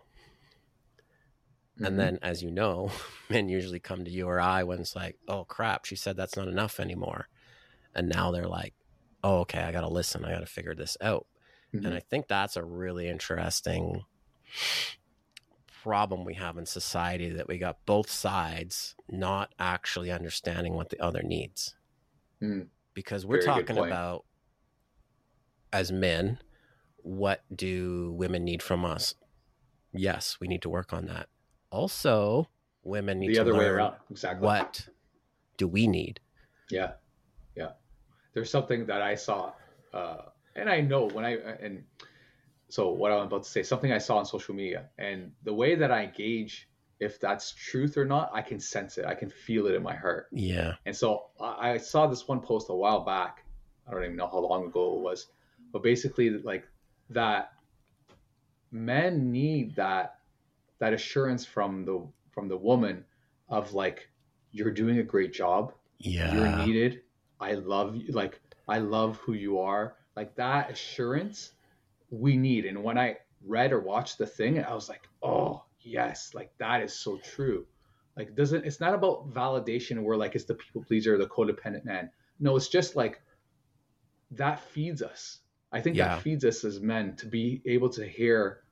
Mhm. and then, as you know, men usually come to you or I when it's like, oh crap, she said that's not enough anymore. And now they're like, oh, okay, I got to listen. I got to figure this out. Mhm. And I think that's a really interesting problem we have in society that we got both sides not actually understanding what the other needs. Mm. Because we're Very talking about, as men, what do women need from us? Yes, we need to work on that. Also, women need the to other way around. Exactly. what do we need? Yeah, yeah. There's something that I saw, uh, and I know when I and so what I'm about to say, something I saw on social media, and the way that I gauge if that's truth or not, I can sense it. I can feel it in my heart. Yeah. And so I I saw this one post a while back. I don't even know how long ago it was, but basically like that men need that that assurance from the from the woman of like you're doing a great job. Yeah. you're needed. I love you like i love who you are. Like that assurance we need. And when i read or watched the thing i was like oh yes. Like that is so true. Like doesn't it's not about validation where like it's the people pleaser or the codependent man. No it's just like that feeds us. I think Yeah. that feeds us as men to be able to hear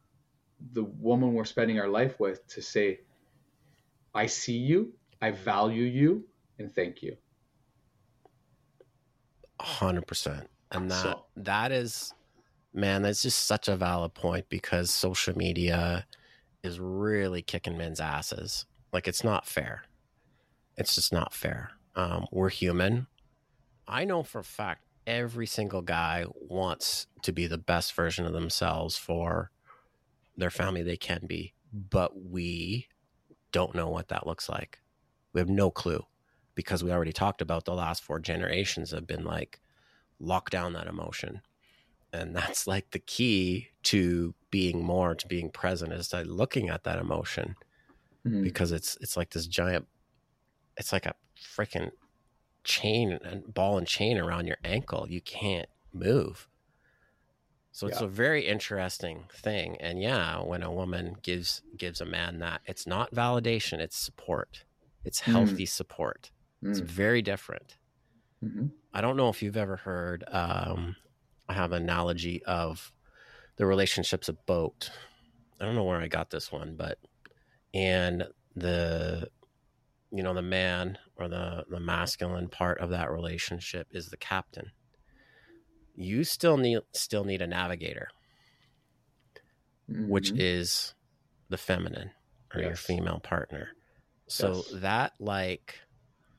the woman we're spending our life with to say i see you i value you and thank you hundred percent. And that So- that is man, that's just such a valid point because social media is really kicking men's asses. Like it's not fair. It's just not fair. Um, we're human. I know for a fact every single guy wants to be the best version of themselves for their family they can be, but we don't know what that looks like. We have no clue because we already talked about the last four generations have been like lock down that emotion. And that's like the key to being more, to being present is to looking at that emotion Mhm. because it's it's like this giant it's like a freaking chain and ball and chain around your ankle. You can't move. So it's Yeah. a very interesting thing. And yeah, when a woman gives gives a man that, it's not validation, it's support. It's Mm. healthy support. It's Mm. very different. Mhm. I don't know if you've ever heard. Um, I have an analogy of the relationship's a boat. I don't know where I got this one, but and the you know the man or the the masculine part of that relationship is the captain. You still need still need a navigator, which Mhm. is the feminine or your female partner. So Yes. that like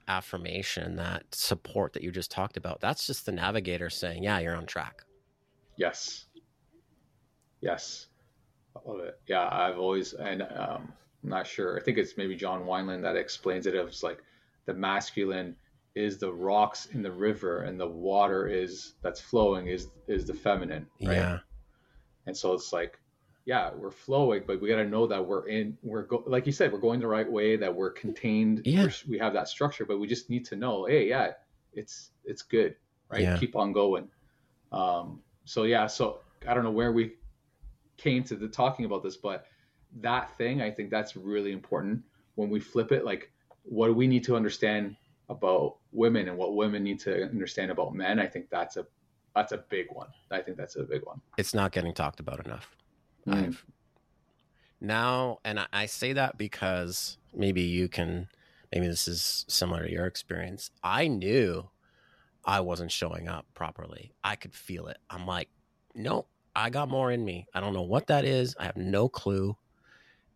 affirmation, that support that you just talked about, that's just the navigator saying, "Yeah, you're on track." Yes. Yes. I love it. Yeah, I've always, and um, I'm not sure. I think it's maybe John Wineland that explains it. It's like the masculine is the rocks in the river, and the water is that's flowing is is the feminine. Right? Yeah, And so it's like, yeah, we're flowing, but we got to know that we're in, we're go, like you said, we're going the right way, that we're contained. Yeah. we're- we have that structure, but we just need to know, hey, yeah, it's it's good, right? Yeah. Keep on going. Um, so yeah, so I don't know where we came to the talking about this, but that thing, I think that's really important when we flip it. Like, what do we need to understand about women and what women need to understand about men? I think that's a that's a big one. I think that's a big one. it's not getting talked about enough. Mm. I've now, and I, I say that because maybe you can, maybe this is similar to your experience. I knew I wasn't showing up properly. I could feel it. I'm like, nope, I got more in me. I don't know what that is. I have no clue.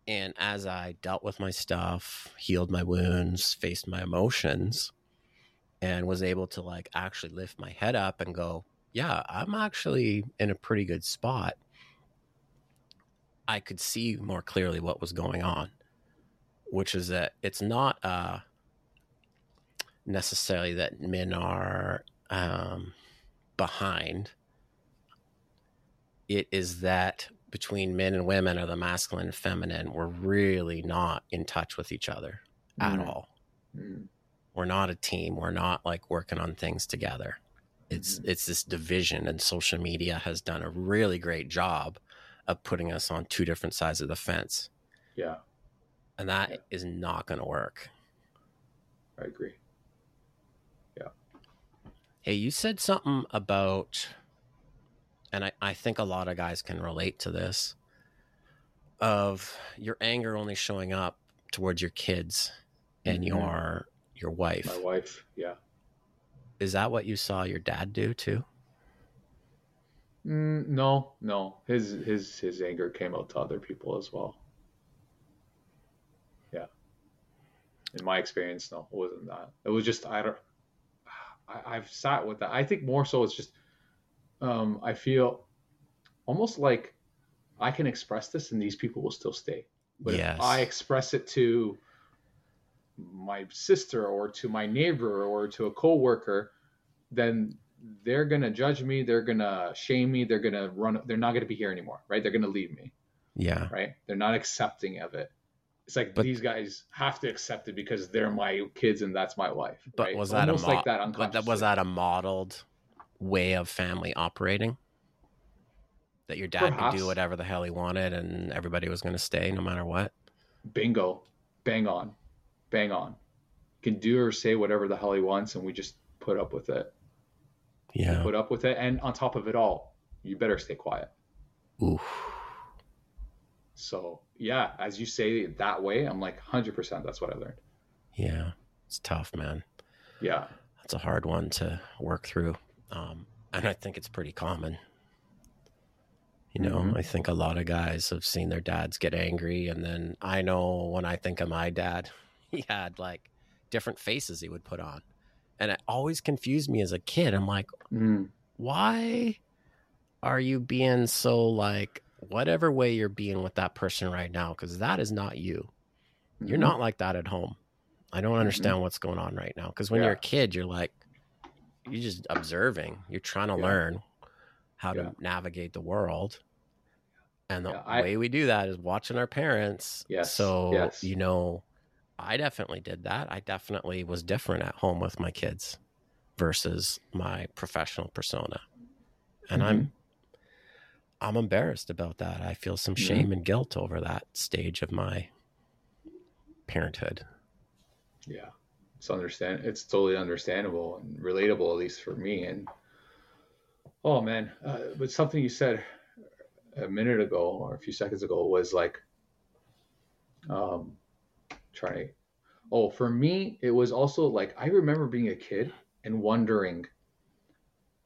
And as I dealt with my stuff, healed my wounds, faced my emotions, and was able to like actually lift my head up and go, yeah, I'm actually in a pretty good spot. I could see more clearly what was going on, which is that it's not uh, necessarily that men are um, behind. It is that between men and women or the masculine and feminine, we're really not in touch with each other at Mm. all. Mm. We're not a team. We're not like working on things together. It's Mhm. it's this division, and social media has done a really great job of putting us on two different sides of the fence, Yeah, and that Yeah. is not going to work. I agree. Yeah. Hey, you said something about, and I, I think a lot of guys can relate to this, of your anger only showing up towards your kids and Mhm. your your wife. My wife. Yeah. Is that what you saw your dad do too? Mm, no, no. His his his anger came out to other people as well. Yeah. In my experience, no, it wasn't that. It was just I don't. I, I've sat with that. I think more so it's just. Um, I feel almost like I can express this and these people will still stay. But Yes. if I express it to my sister or to my neighbor or to a coworker, then they're gonna judge me. They're gonna shame me. They're gonna run. They're not gonna be here anymore, right? They're gonna leave me, Yeah. right? They're not accepting of it. It's like But- these guys have to accept it because they're my kids and that's my wife. But right? was that almost a mo- like that but that was that a modeled way of family operating? That your dad could do whatever the hell he wanted and everybody was going to stay no matter what? bingo, bang on, bang on. Can do or say whatever the hell he wants, and we just put up with it. Yeah. Put up with it, and on top of it all, you better stay quiet. Oof. So yeah, as you say it that way, I'm like 100%. That's what I learned. Yeah. It's tough, man. Yeah. That's a hard one to work through. Um, and I think it's pretty common. You know, Mhm. I think a lot of guys have seen their dads get angry. And then I know when I think of my dad, he had like different faces he would put on. And it always confused me as a kid. I'm like, Mm. why are you being so like whatever way you're being with that person right now? Because that is not you. You're Mhm. not like that at home. I don't understand what's going on right now. Because when you're a kid, you're like, you're just observing. You're trying to Yeah. learn how to navigate the world. And the Yeah, I- way we do that is watching our parents. Yes, So, yes. you know, I definitely did that. I definitely was different at home with my kids versus my professional persona. And Mm-hmm. I'm I'm embarrassed about that. I feel some Mhm. shame and guilt over that stage of my parenthood. Yeah, it's understand. It's totally understandable and relatable, at least for me. And oh man, uh, but something you said a minute ago or a few seconds ago was like, um, trying. Oh, for me, it was also like I remember being a kid and wondering.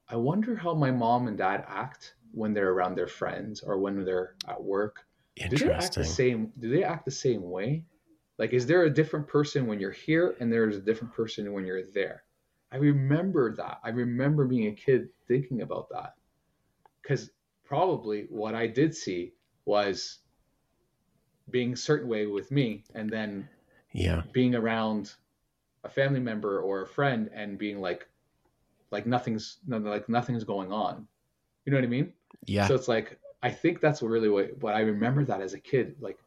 I wonder how my mom and dad act when they're around their friends or when they're at work do they act the same do they act the same way like is there a different person when you're here and there's a different person when you're there i remember that i remember being a kid thinking about that because probably what i did see was being a certain way with me and then Yeah. being around a family member or a friend and being like like nothing's like nothing's going on you know what i mean Yeah. so it's like I think that's really what what I remember that as a kid. Like,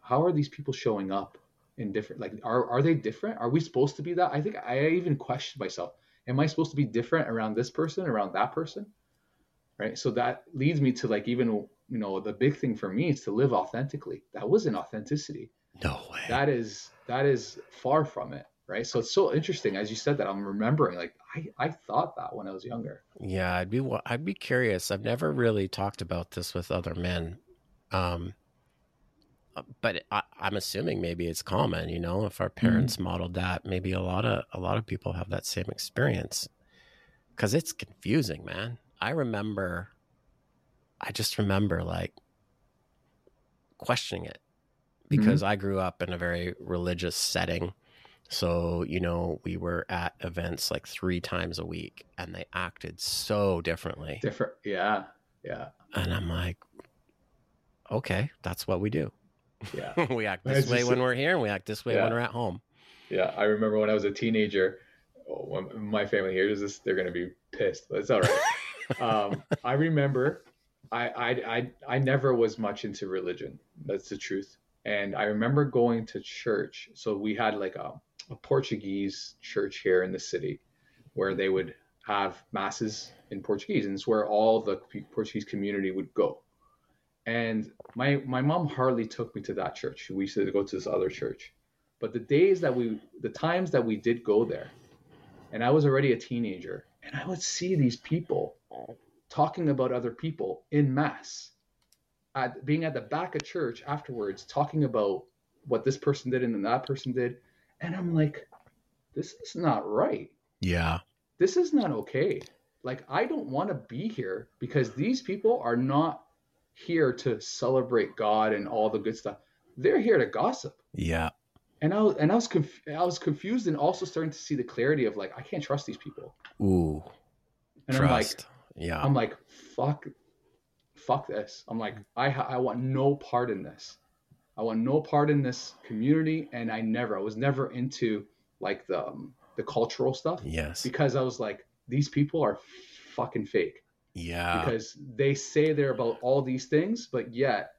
how are these people showing up in different? Like, are are they different? Are we supposed to be that? I think I even questioned myself. Am I supposed to be different around this person, around that person? Right. So that leads me to like even you know the big thing for me is to live authentically. That wasn't authenticity. no way. That is that is far from it. Right. So it's so interesting as you said that. I'm remembering like I I thought that when I was younger. Yeah, I'd be I'd be curious. I've never really talked about this with other men, um, but I, I'm assuming maybe it's common. You know, if our parents modeled that, maybe a lot of a lot of people have that same experience. Because it's confusing, man. I remember I just remember like questioning it because Mm-hmm. I grew up in a very religious setting. So, you know, we were at events like three times a week and they acted so differently. Different. Yeah. Yeah. And I'm like, okay, that's what we do. Yeah. we act this way when we're here and we act this way Yeah. when we're at home. Yeah. I remember when I was a teenager, oh, when my family hears this, they're going to be pissed, but it's all right. um, I remember I, I, I, I never was much into religion. That's the truth. And I remember going to church. So we had like a, a Portuguese church here in the city where they would have masses in Portuguese. And it's where all the Portuguese community would go. And my, my mom hardly took me to that church. We used to go to this other church. But the days that we, the times that we did go there, and I was already a teenager, and I would see these people talking about other people in mass at being at the back of church afterwards talking about what this person did and then that person did and i'm like this is not right Yeah. this is not okay like i don't want to be here because these people are not here to celebrate god and all the good stuff they're here to gossip Yeah. and i was and i was conf- i was confused and also starting to see the clarity of like i can't trust these people Ooh. and i'm like yeah. I'm like, fuck, fuck this. I'm like, I I want no part in this. I want no part in this community, and I never, I was never into like the um, the cultural stuff yes. because I was like, these people are fucking fake Yeah. because they say they're about all these things, but yet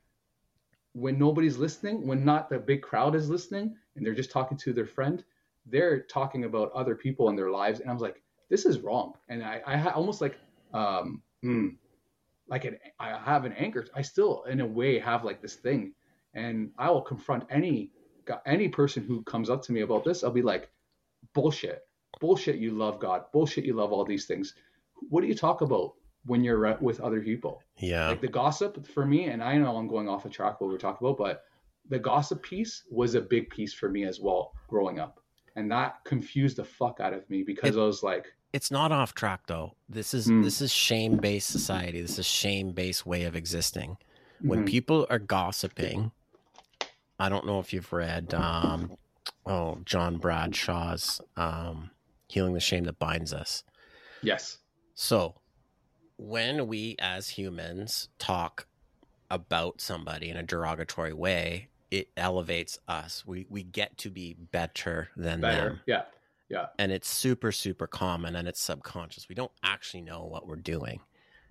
when nobody's listening, when not the big crowd is listening, and they're just talking to their friend, they're talking about other people and their lives, and I was like, this is wrong, and I I almost like um hmm, like an I have an anchor. I still in a way have like this thing, and I will confront any any person who comes up to me about this. I'll be like, bullshit, bullshit. You love God, bullshit. You love all these things. What do you talk about when you're with other people? yeah. Like the gossip for me, and I know I'm going off the track what we're talking about, but the gossip piece was a big piece for me as well growing up, and that confused the fuck out of me because It- I was like, it's not off track though. This is Mm. this is shame based society. This is shame based way of existing. When mhm, people are gossiping, I don't know if you've read um oh John Bradshaw's um Healing the Shame That Binds Us. yes, So, when we as humans talk about somebody in a derogatory way, it elevates us. We we get to be better than better, them. yeah, yeah, And it's super super common and it's subconscious. We don't actually know what we're doing.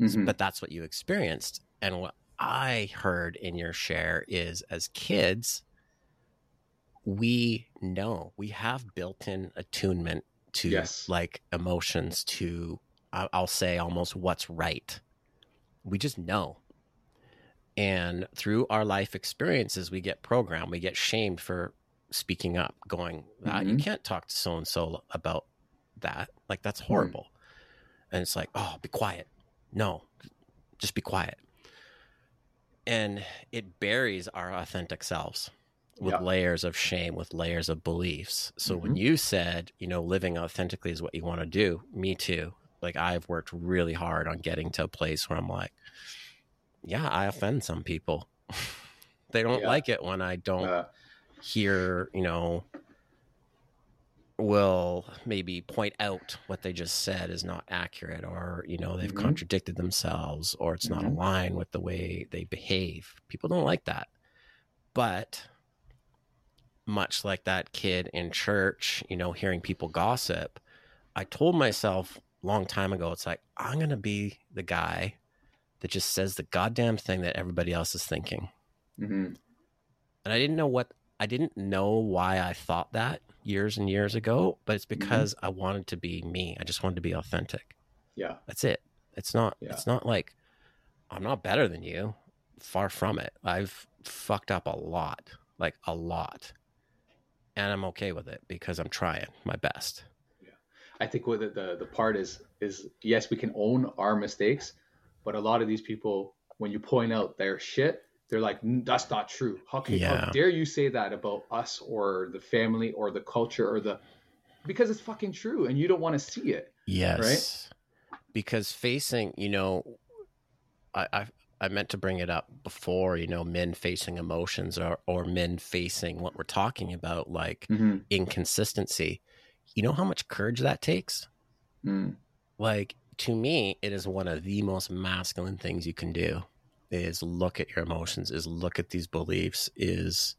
mhm, But that's what you experienced. And what I heard in your share is as kids, we know we have built in attunement to Yes. like emotions, to I'll say almost what's right. We just know. And through our life experiences, we get programmed, we get shamed for speaking up, going, ah, you Mhm. can't talk to so and so about that. Like, Hmm. that's horrible. And it's like, oh, be quiet. No, just be quiet. And it buries our authentic selves with Yeah. layers of shame, with layers of beliefs. So when Mhm. you said, you know, living authentically is what you want to do, me too. Like I've worked really hard on getting to a place where I'm like, yeah, I offend some people. they don't Yeah. like it when I don't uh, hear, you know, will maybe point out what they just said is not accurate or, you know, they've Mhm. contradicted themselves or it's not Mhm. aligned with the way they behave. People don't like that. But much like that kid in church, you know, hearing people gossip, I told myself long time ago, it's like, I'm going to be the guy that just says the goddamn thing that everybody else is thinking mhm, and I didn't know what I didn't know why I thought that years and years ago, but it's because I wanted to be me. I just wanted to be authentic. yeah, That's it. It's not Yeah. it's not like I'm not better than you. Far from it. I've fucked up a lot, like a lot. And I'm okay with it because I'm trying my best. I think what the, the the part is is yes, we can own our mistakes, but a lot of these people, when you point out their shit, they're like, "Mm, "That's not true. How can Yeah. how dare you say that about us or the family or the culture or the?" Because it's fucking true, and you don't want to see it. Yes. Because facing, you know, I, I I meant to bring it up before, you know, men facing emotions or, or men facing what we're talking about, like Mm-hmm. inconsistency. You know how much courage that takes? Mm. Like, to me, it is one of the most masculine things you can do is look at your emotions, is look at these beliefs, is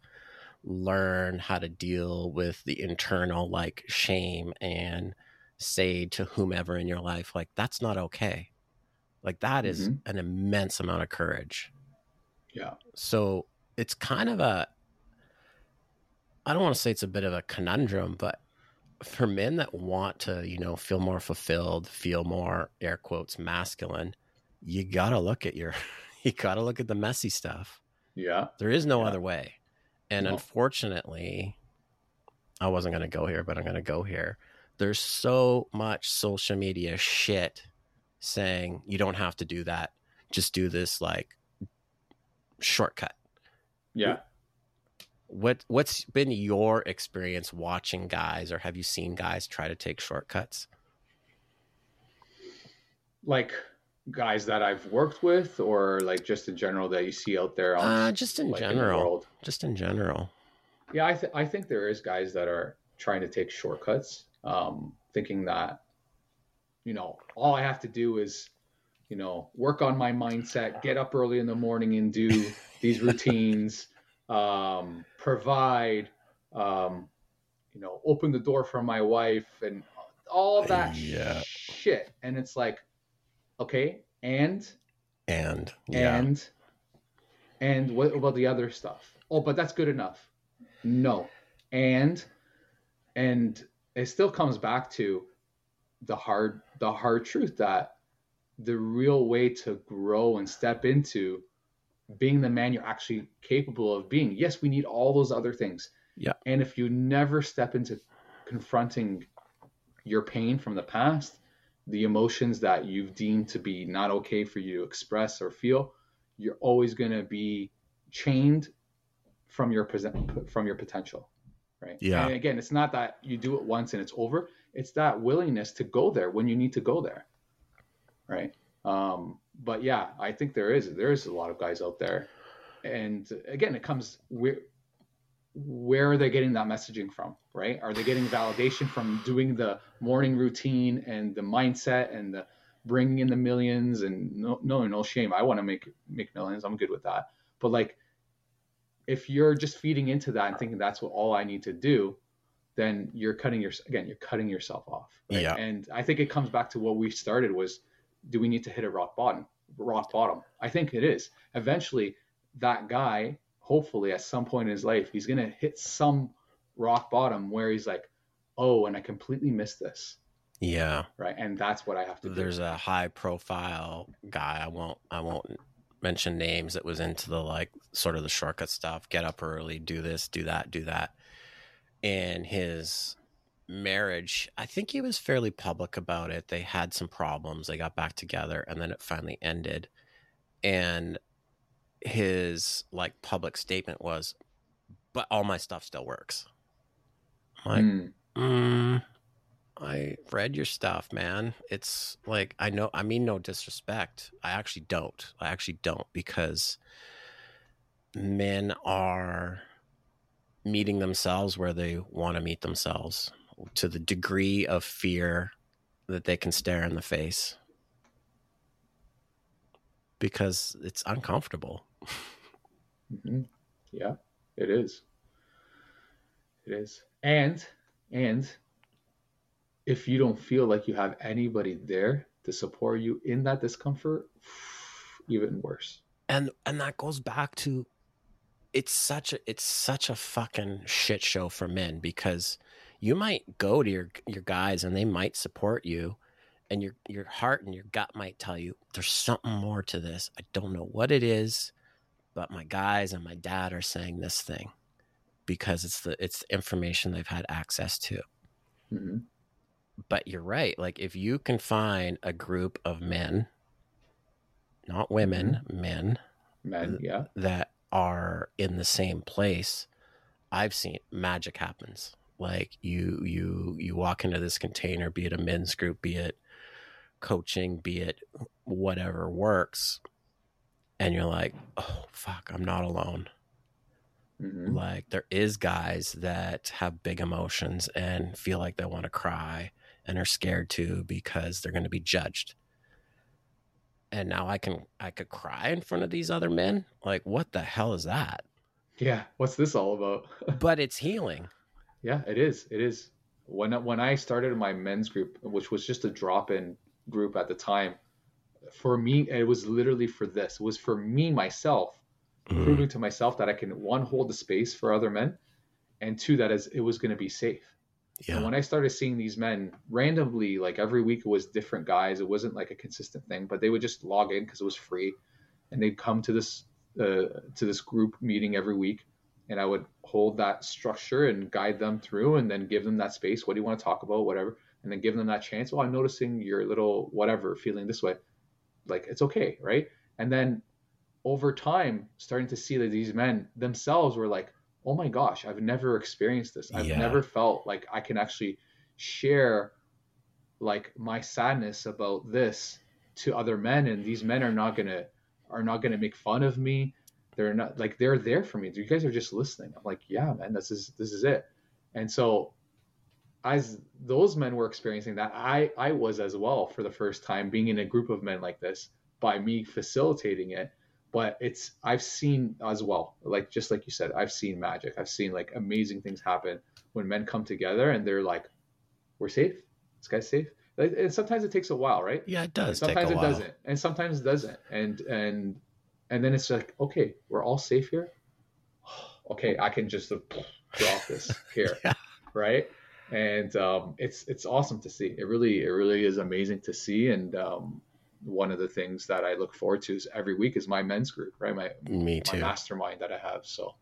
learn how to deal with the internal like shame and say to whomever in your life, like, that's not okay. Like, that is Mhm. an immense amount of courage. Yeah. So it's kind of a, I don't want to say it's a bit of a conundrum, but for men that want to, you know, feel more fulfilled, feel more air quotes masculine, you got to look at your, you got to look at the messy stuff. Yeah. There is no Yeah. other way. And No. unfortunately, I wasn't going to go here, but I'm going to go here. There's so much social media shit saying you don't have to do that. Just do this like shortcut. Yeah. What what's been your experience watching guys or have you seen guys try to take shortcuts? Like guys that I've worked with, or like just in general that you see out there on Uh, just in like, in general. world? just in general. Yeah, I, th- I think there is guys that are trying to take shortcuts, um, thinking that, you know, all I have to do is, you know, work on my mindset, get up early in the morning and do these routines, um, provide, um, you know, open the door for my wife and all that Yeah. shit. And it's like, okay, and And yeah. and and what about the other stuff? Oh, but that's good enough. No. And and it still comes back to the hard the hard truth that the real way to grow and step into being the man you're actually capable of being. Yes, we need all those other things. Yeah. And if you never step into confronting your pain from the past, the emotions that you've deemed to be not okay for you to express or feel, you're always going to be chained from your present from your potential, right? Yeah. And again, it's not that you do it once and it's over. It's that willingness to go there when you need to go there, right? Um, but yeah, I think there is there is a lot of guys out there, and again, it comes where where are they getting that messaging from, right? Are they getting validation from doing the morning routine and the mindset and the bringing in the millions and no no no shame. I want to make make millions. I'm good with that. But like, if you're just feeding into that and thinking that's what all I need to do, then you're cutting your again you're cutting yourself off. right? Yeah. And I think it comes back to what we started was, do we need to hit a rock bottom? Rock bottom. I think it is. Eventually, that guy, hopefully, at some point in his life, he's gonna hit some rock bottom where he's like, oh, and I completely missed this, Yeah. right? And that's what I have to do. There's a high profile guy. I won't I won't mention names that was into the like sort of the shortcut stuff. Get up early, do this, do that, do that. And his marriage, I think he was fairly public about it. They had some problems. They got back together and then it finally ended. And his like public statement was, but all my stuff still works. I'm like, Mm, Mm, I read your stuff, man. It's like I know. I mean, no disrespect. I actually don't. I actually don't because men are meeting themselves where they want to meet themselves to the degree of fear that they can stare in the face because it's uncomfortable. mhm. Yeah, it is. It is. And and if you don't feel like you have anybody there to support you in that discomfort, even worse. and and that goes back to it's such a it's such a fucking shit show for men because you might go to your your guys and they might support you and your your heart and your gut might tell you there's something more to this. I don't know what it is but my guys and my dad are saying this thing because it's the it's the information they've had access to. Hmm but you're right like if you can find a group of men not women men Men, yeah. that are in the same place i've seen magic happens like you you you walk into this container be it a men's group be it coaching be it whatever works and you're like, oh, fuck, I'm not alone. Mhm. Like, there is guys that have big emotions and feel like they want to cry and are scared to because they're going to be judged. And now I can I could cry in front of these other men. Like, what the hell is that? Yeah. What's this all about? But it's healing. Yeah, it is. It is. When when I started my men's group, which was just a drop-in group at the time, for me it was literally for this. It was for me myself, Mm. proving to myself that I can one hold the space for other men, and two that is it was going to be safe. And Yeah. when I started seeing these men randomly, like every week it was different guys. It wasn't like a consistent thing, but they would just log in because it was free, and they'd come to this uh, to this group meeting every week, and I would hold that structure and guide them through, and then give them that space. What do you want to talk about? Whatever, and then give them that chance. Oh, I'm noticing your little whatever feeling this way. Like it's okay, right? And then over time, starting to see that these men themselves were like, oh my gosh, I've never experienced this. I've Yeah. never felt like I can actually share like my sadness about this to other men and these men are not gonna are not gonna make fun of me they're not like they're there for me. You guys are just listening. I'm like yeah man this is this is it. And so as those men were experiencing that i i was as well for the first time being in a group of men like this by me facilitating it. But it's i've seen as well like just like you said i've seen magic. I've seen like amazing things happen when men come together and they're like we're safe. This guy's safe. Like, and sometimes it takes a while right? Yeah, it does. sometimes it while. doesn't. And sometimes it doesn't. And and and then it's like okay we're all safe here? Okay i can just uh, drop this here Yeah. right? And um it's it's awesome to see. It really it really is amazing to see. And um one of the things that i look forward to is every week is my men's group right? My Me my too. mastermind that i have so.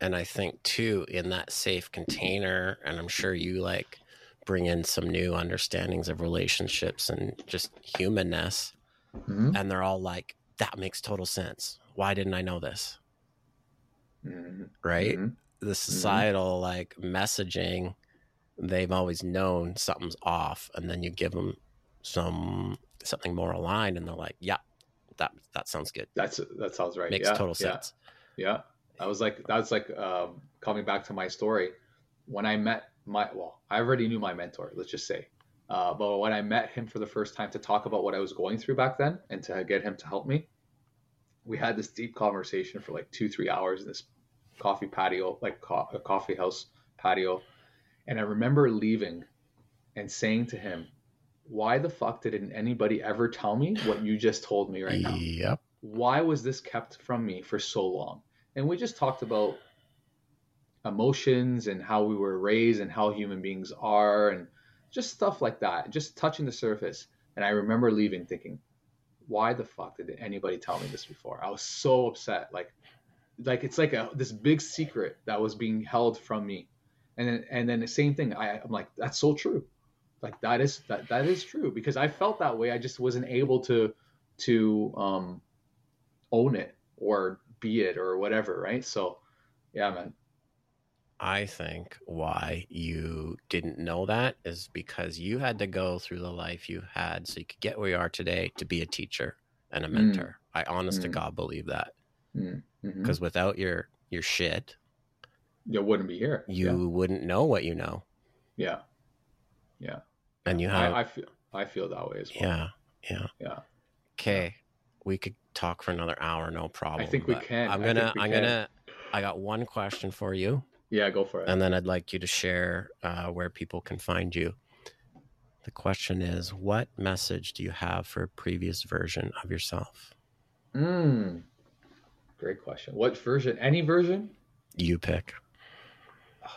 And I think too in that safe container, and I'm sure you like bring in some new understandings of relationships and just humanness, Mhm. and they're all like, "That makes total sense. Why didn't I know this?" Mhm. Right? Mhm. The societal like messaging, they've always known something's off, and then you give them some something more aligned, and they're like, "Yeah, that that sounds good. that's that sounds right Makes yeah, total yeah. sense." Yeah, I was like, that's like um, coming back to my story. When I met my, well, I already knew my mentor, let's just say, uh, but when I met him for the first time to talk about what I was going through back then and to get him to help me, we had this deep conversation for like two, three hours in this coffee patio, like co- a coffee house patio, and I remember leaving and saying to him, "Why the fuck didn't anybody ever tell me what you just told me right now?" Yep. why was this kept from me for so long? And we just talked about emotions and how we were raised and how human beings are and just stuff like that, just touching the surface. And I remember leaving thinking, why the fuck did anybody tell me this before? I was so upset. Like, like it's like a this big secret that was being held from me. And then and then the same thing. I, I'm like, that's so true. Like that is that that is true because I felt that way. I just wasn't able to to um own it or be it or whatever, right? So, yeah, man. I think why you didn't know that is because you had to go through the life you had so you could get where you are today to be a teacher and a Mm. mentor. I honest to Mm. God believe that because without your your shit, You wouldn't be here. you wouldn't know what you know. yeah, yeah. And you have I, I feel I feel that way as well. yeah, yeah. Yeah. Okay. We could talk for another hour, no problem. I think we can. I'm gonna I'm can. gonna I got one question for you. Yeah, go for it. and then I'd like you to share uh, where people can find you. The question is, what message do you have for a previous version of yourself? Mm. Great question. What version? Any version? You pick.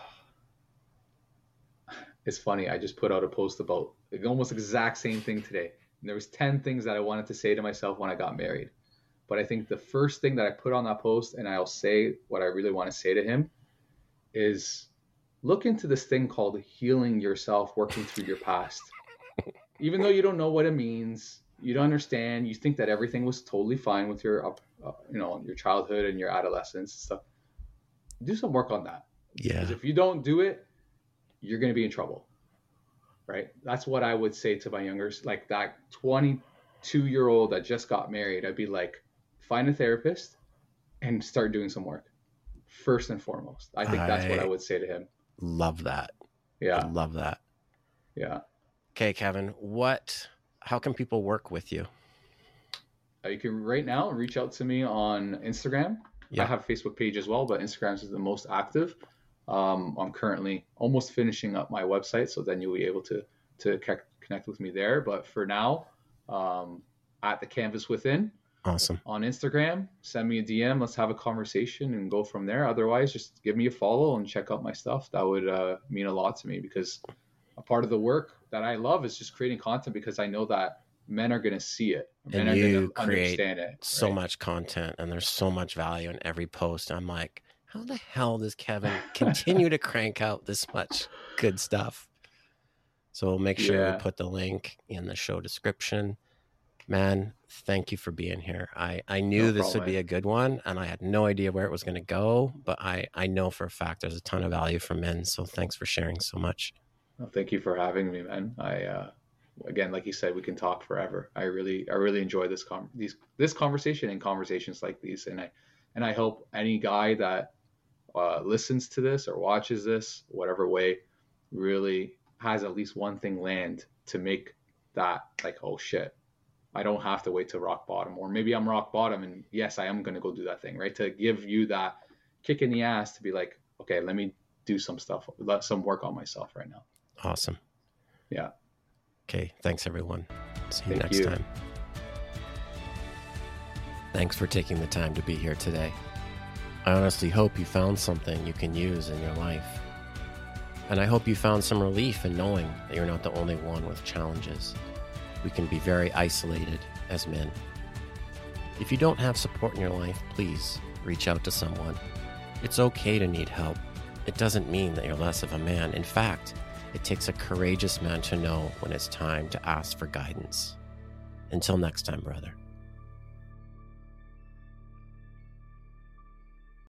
It's funny. I just put out a post about the almost exact same thing today. And there was 10 things that I wanted to say to myself when I got married. But I think the first thing that I put on that post, and I'll say what I really want to say to him, is look into this thing called healing yourself, working through your past. Even though you don't know what it means, you don't understand, you think that everything was totally fine with your, up, uh, you know, your childhood and your adolescence and stuff. Do some work on that. Yeah. Because if you don't do it, you're going to be in trouble. Right? That's what I would say to my younger, like that 22 year old that just got married. I'd be like, find a therapist and start doing some work first and foremost. I think that's what I I- would say to him. Love that. I Yeah, love that. yeah. Okay, Kevin, what how can people work with you? Uh, you can right now reach out to me on Instagram. Yeah. I have a Facebook page as well, but Instagram is the most active. Um, I'm currently almost finishing up my website, so then you'll be able to to connect with me there. But for now, um, at the Canvas Within Awesome. on Instagram, send me a DM. Let's have a conversation and go from there. Otherwise, just give me a follow and check out my stuff. That would uh, mean a lot to me because a part of the work that I love is just creating content because I know that men are going to see it. Men And are you gonna create understand it. So right? much content and there's so much value in every post. I'm like, how the hell does Kevin continue to crank out this much good stuff? So we'll make sure Yeah. we put the link in the show description. Man, thank you for being here. I, I knew No this would be a good one and I had no idea where it was going to go, but I, I know for a fact there's a ton of value for men. So thanks for sharing so much. Well, thank you for having me, man. I uh, again, like you said, we can talk forever. I really, I really enjoy this com- these this conversation and conversations like these, and I and I hope any guy that uh, listens to this or watches this, whatever way, really has at least one thing land to make that like, oh shit, I don't have to wait to rock bottom, or maybe I'm rock bottom, and yes, I am gonna go do that thing, right? To give you that kick in the ass to be like, okay, let me do some stuff, let some work on myself right now. Awesome. Yeah. Okay. Thanks, everyone. See you Thank next you. time. Thanks for taking the time to be here today. I honestly hope you found something you can use in your life. And I hope you found some relief in knowing that you're not the only one with challenges. We can be very isolated as men. If you don't have support in your life, please reach out to someone. It's okay to need help. It doesn't mean that you're less of a man. In fact, it takes a courageous man to know when it's time to ask for guidance. Until next time, brother.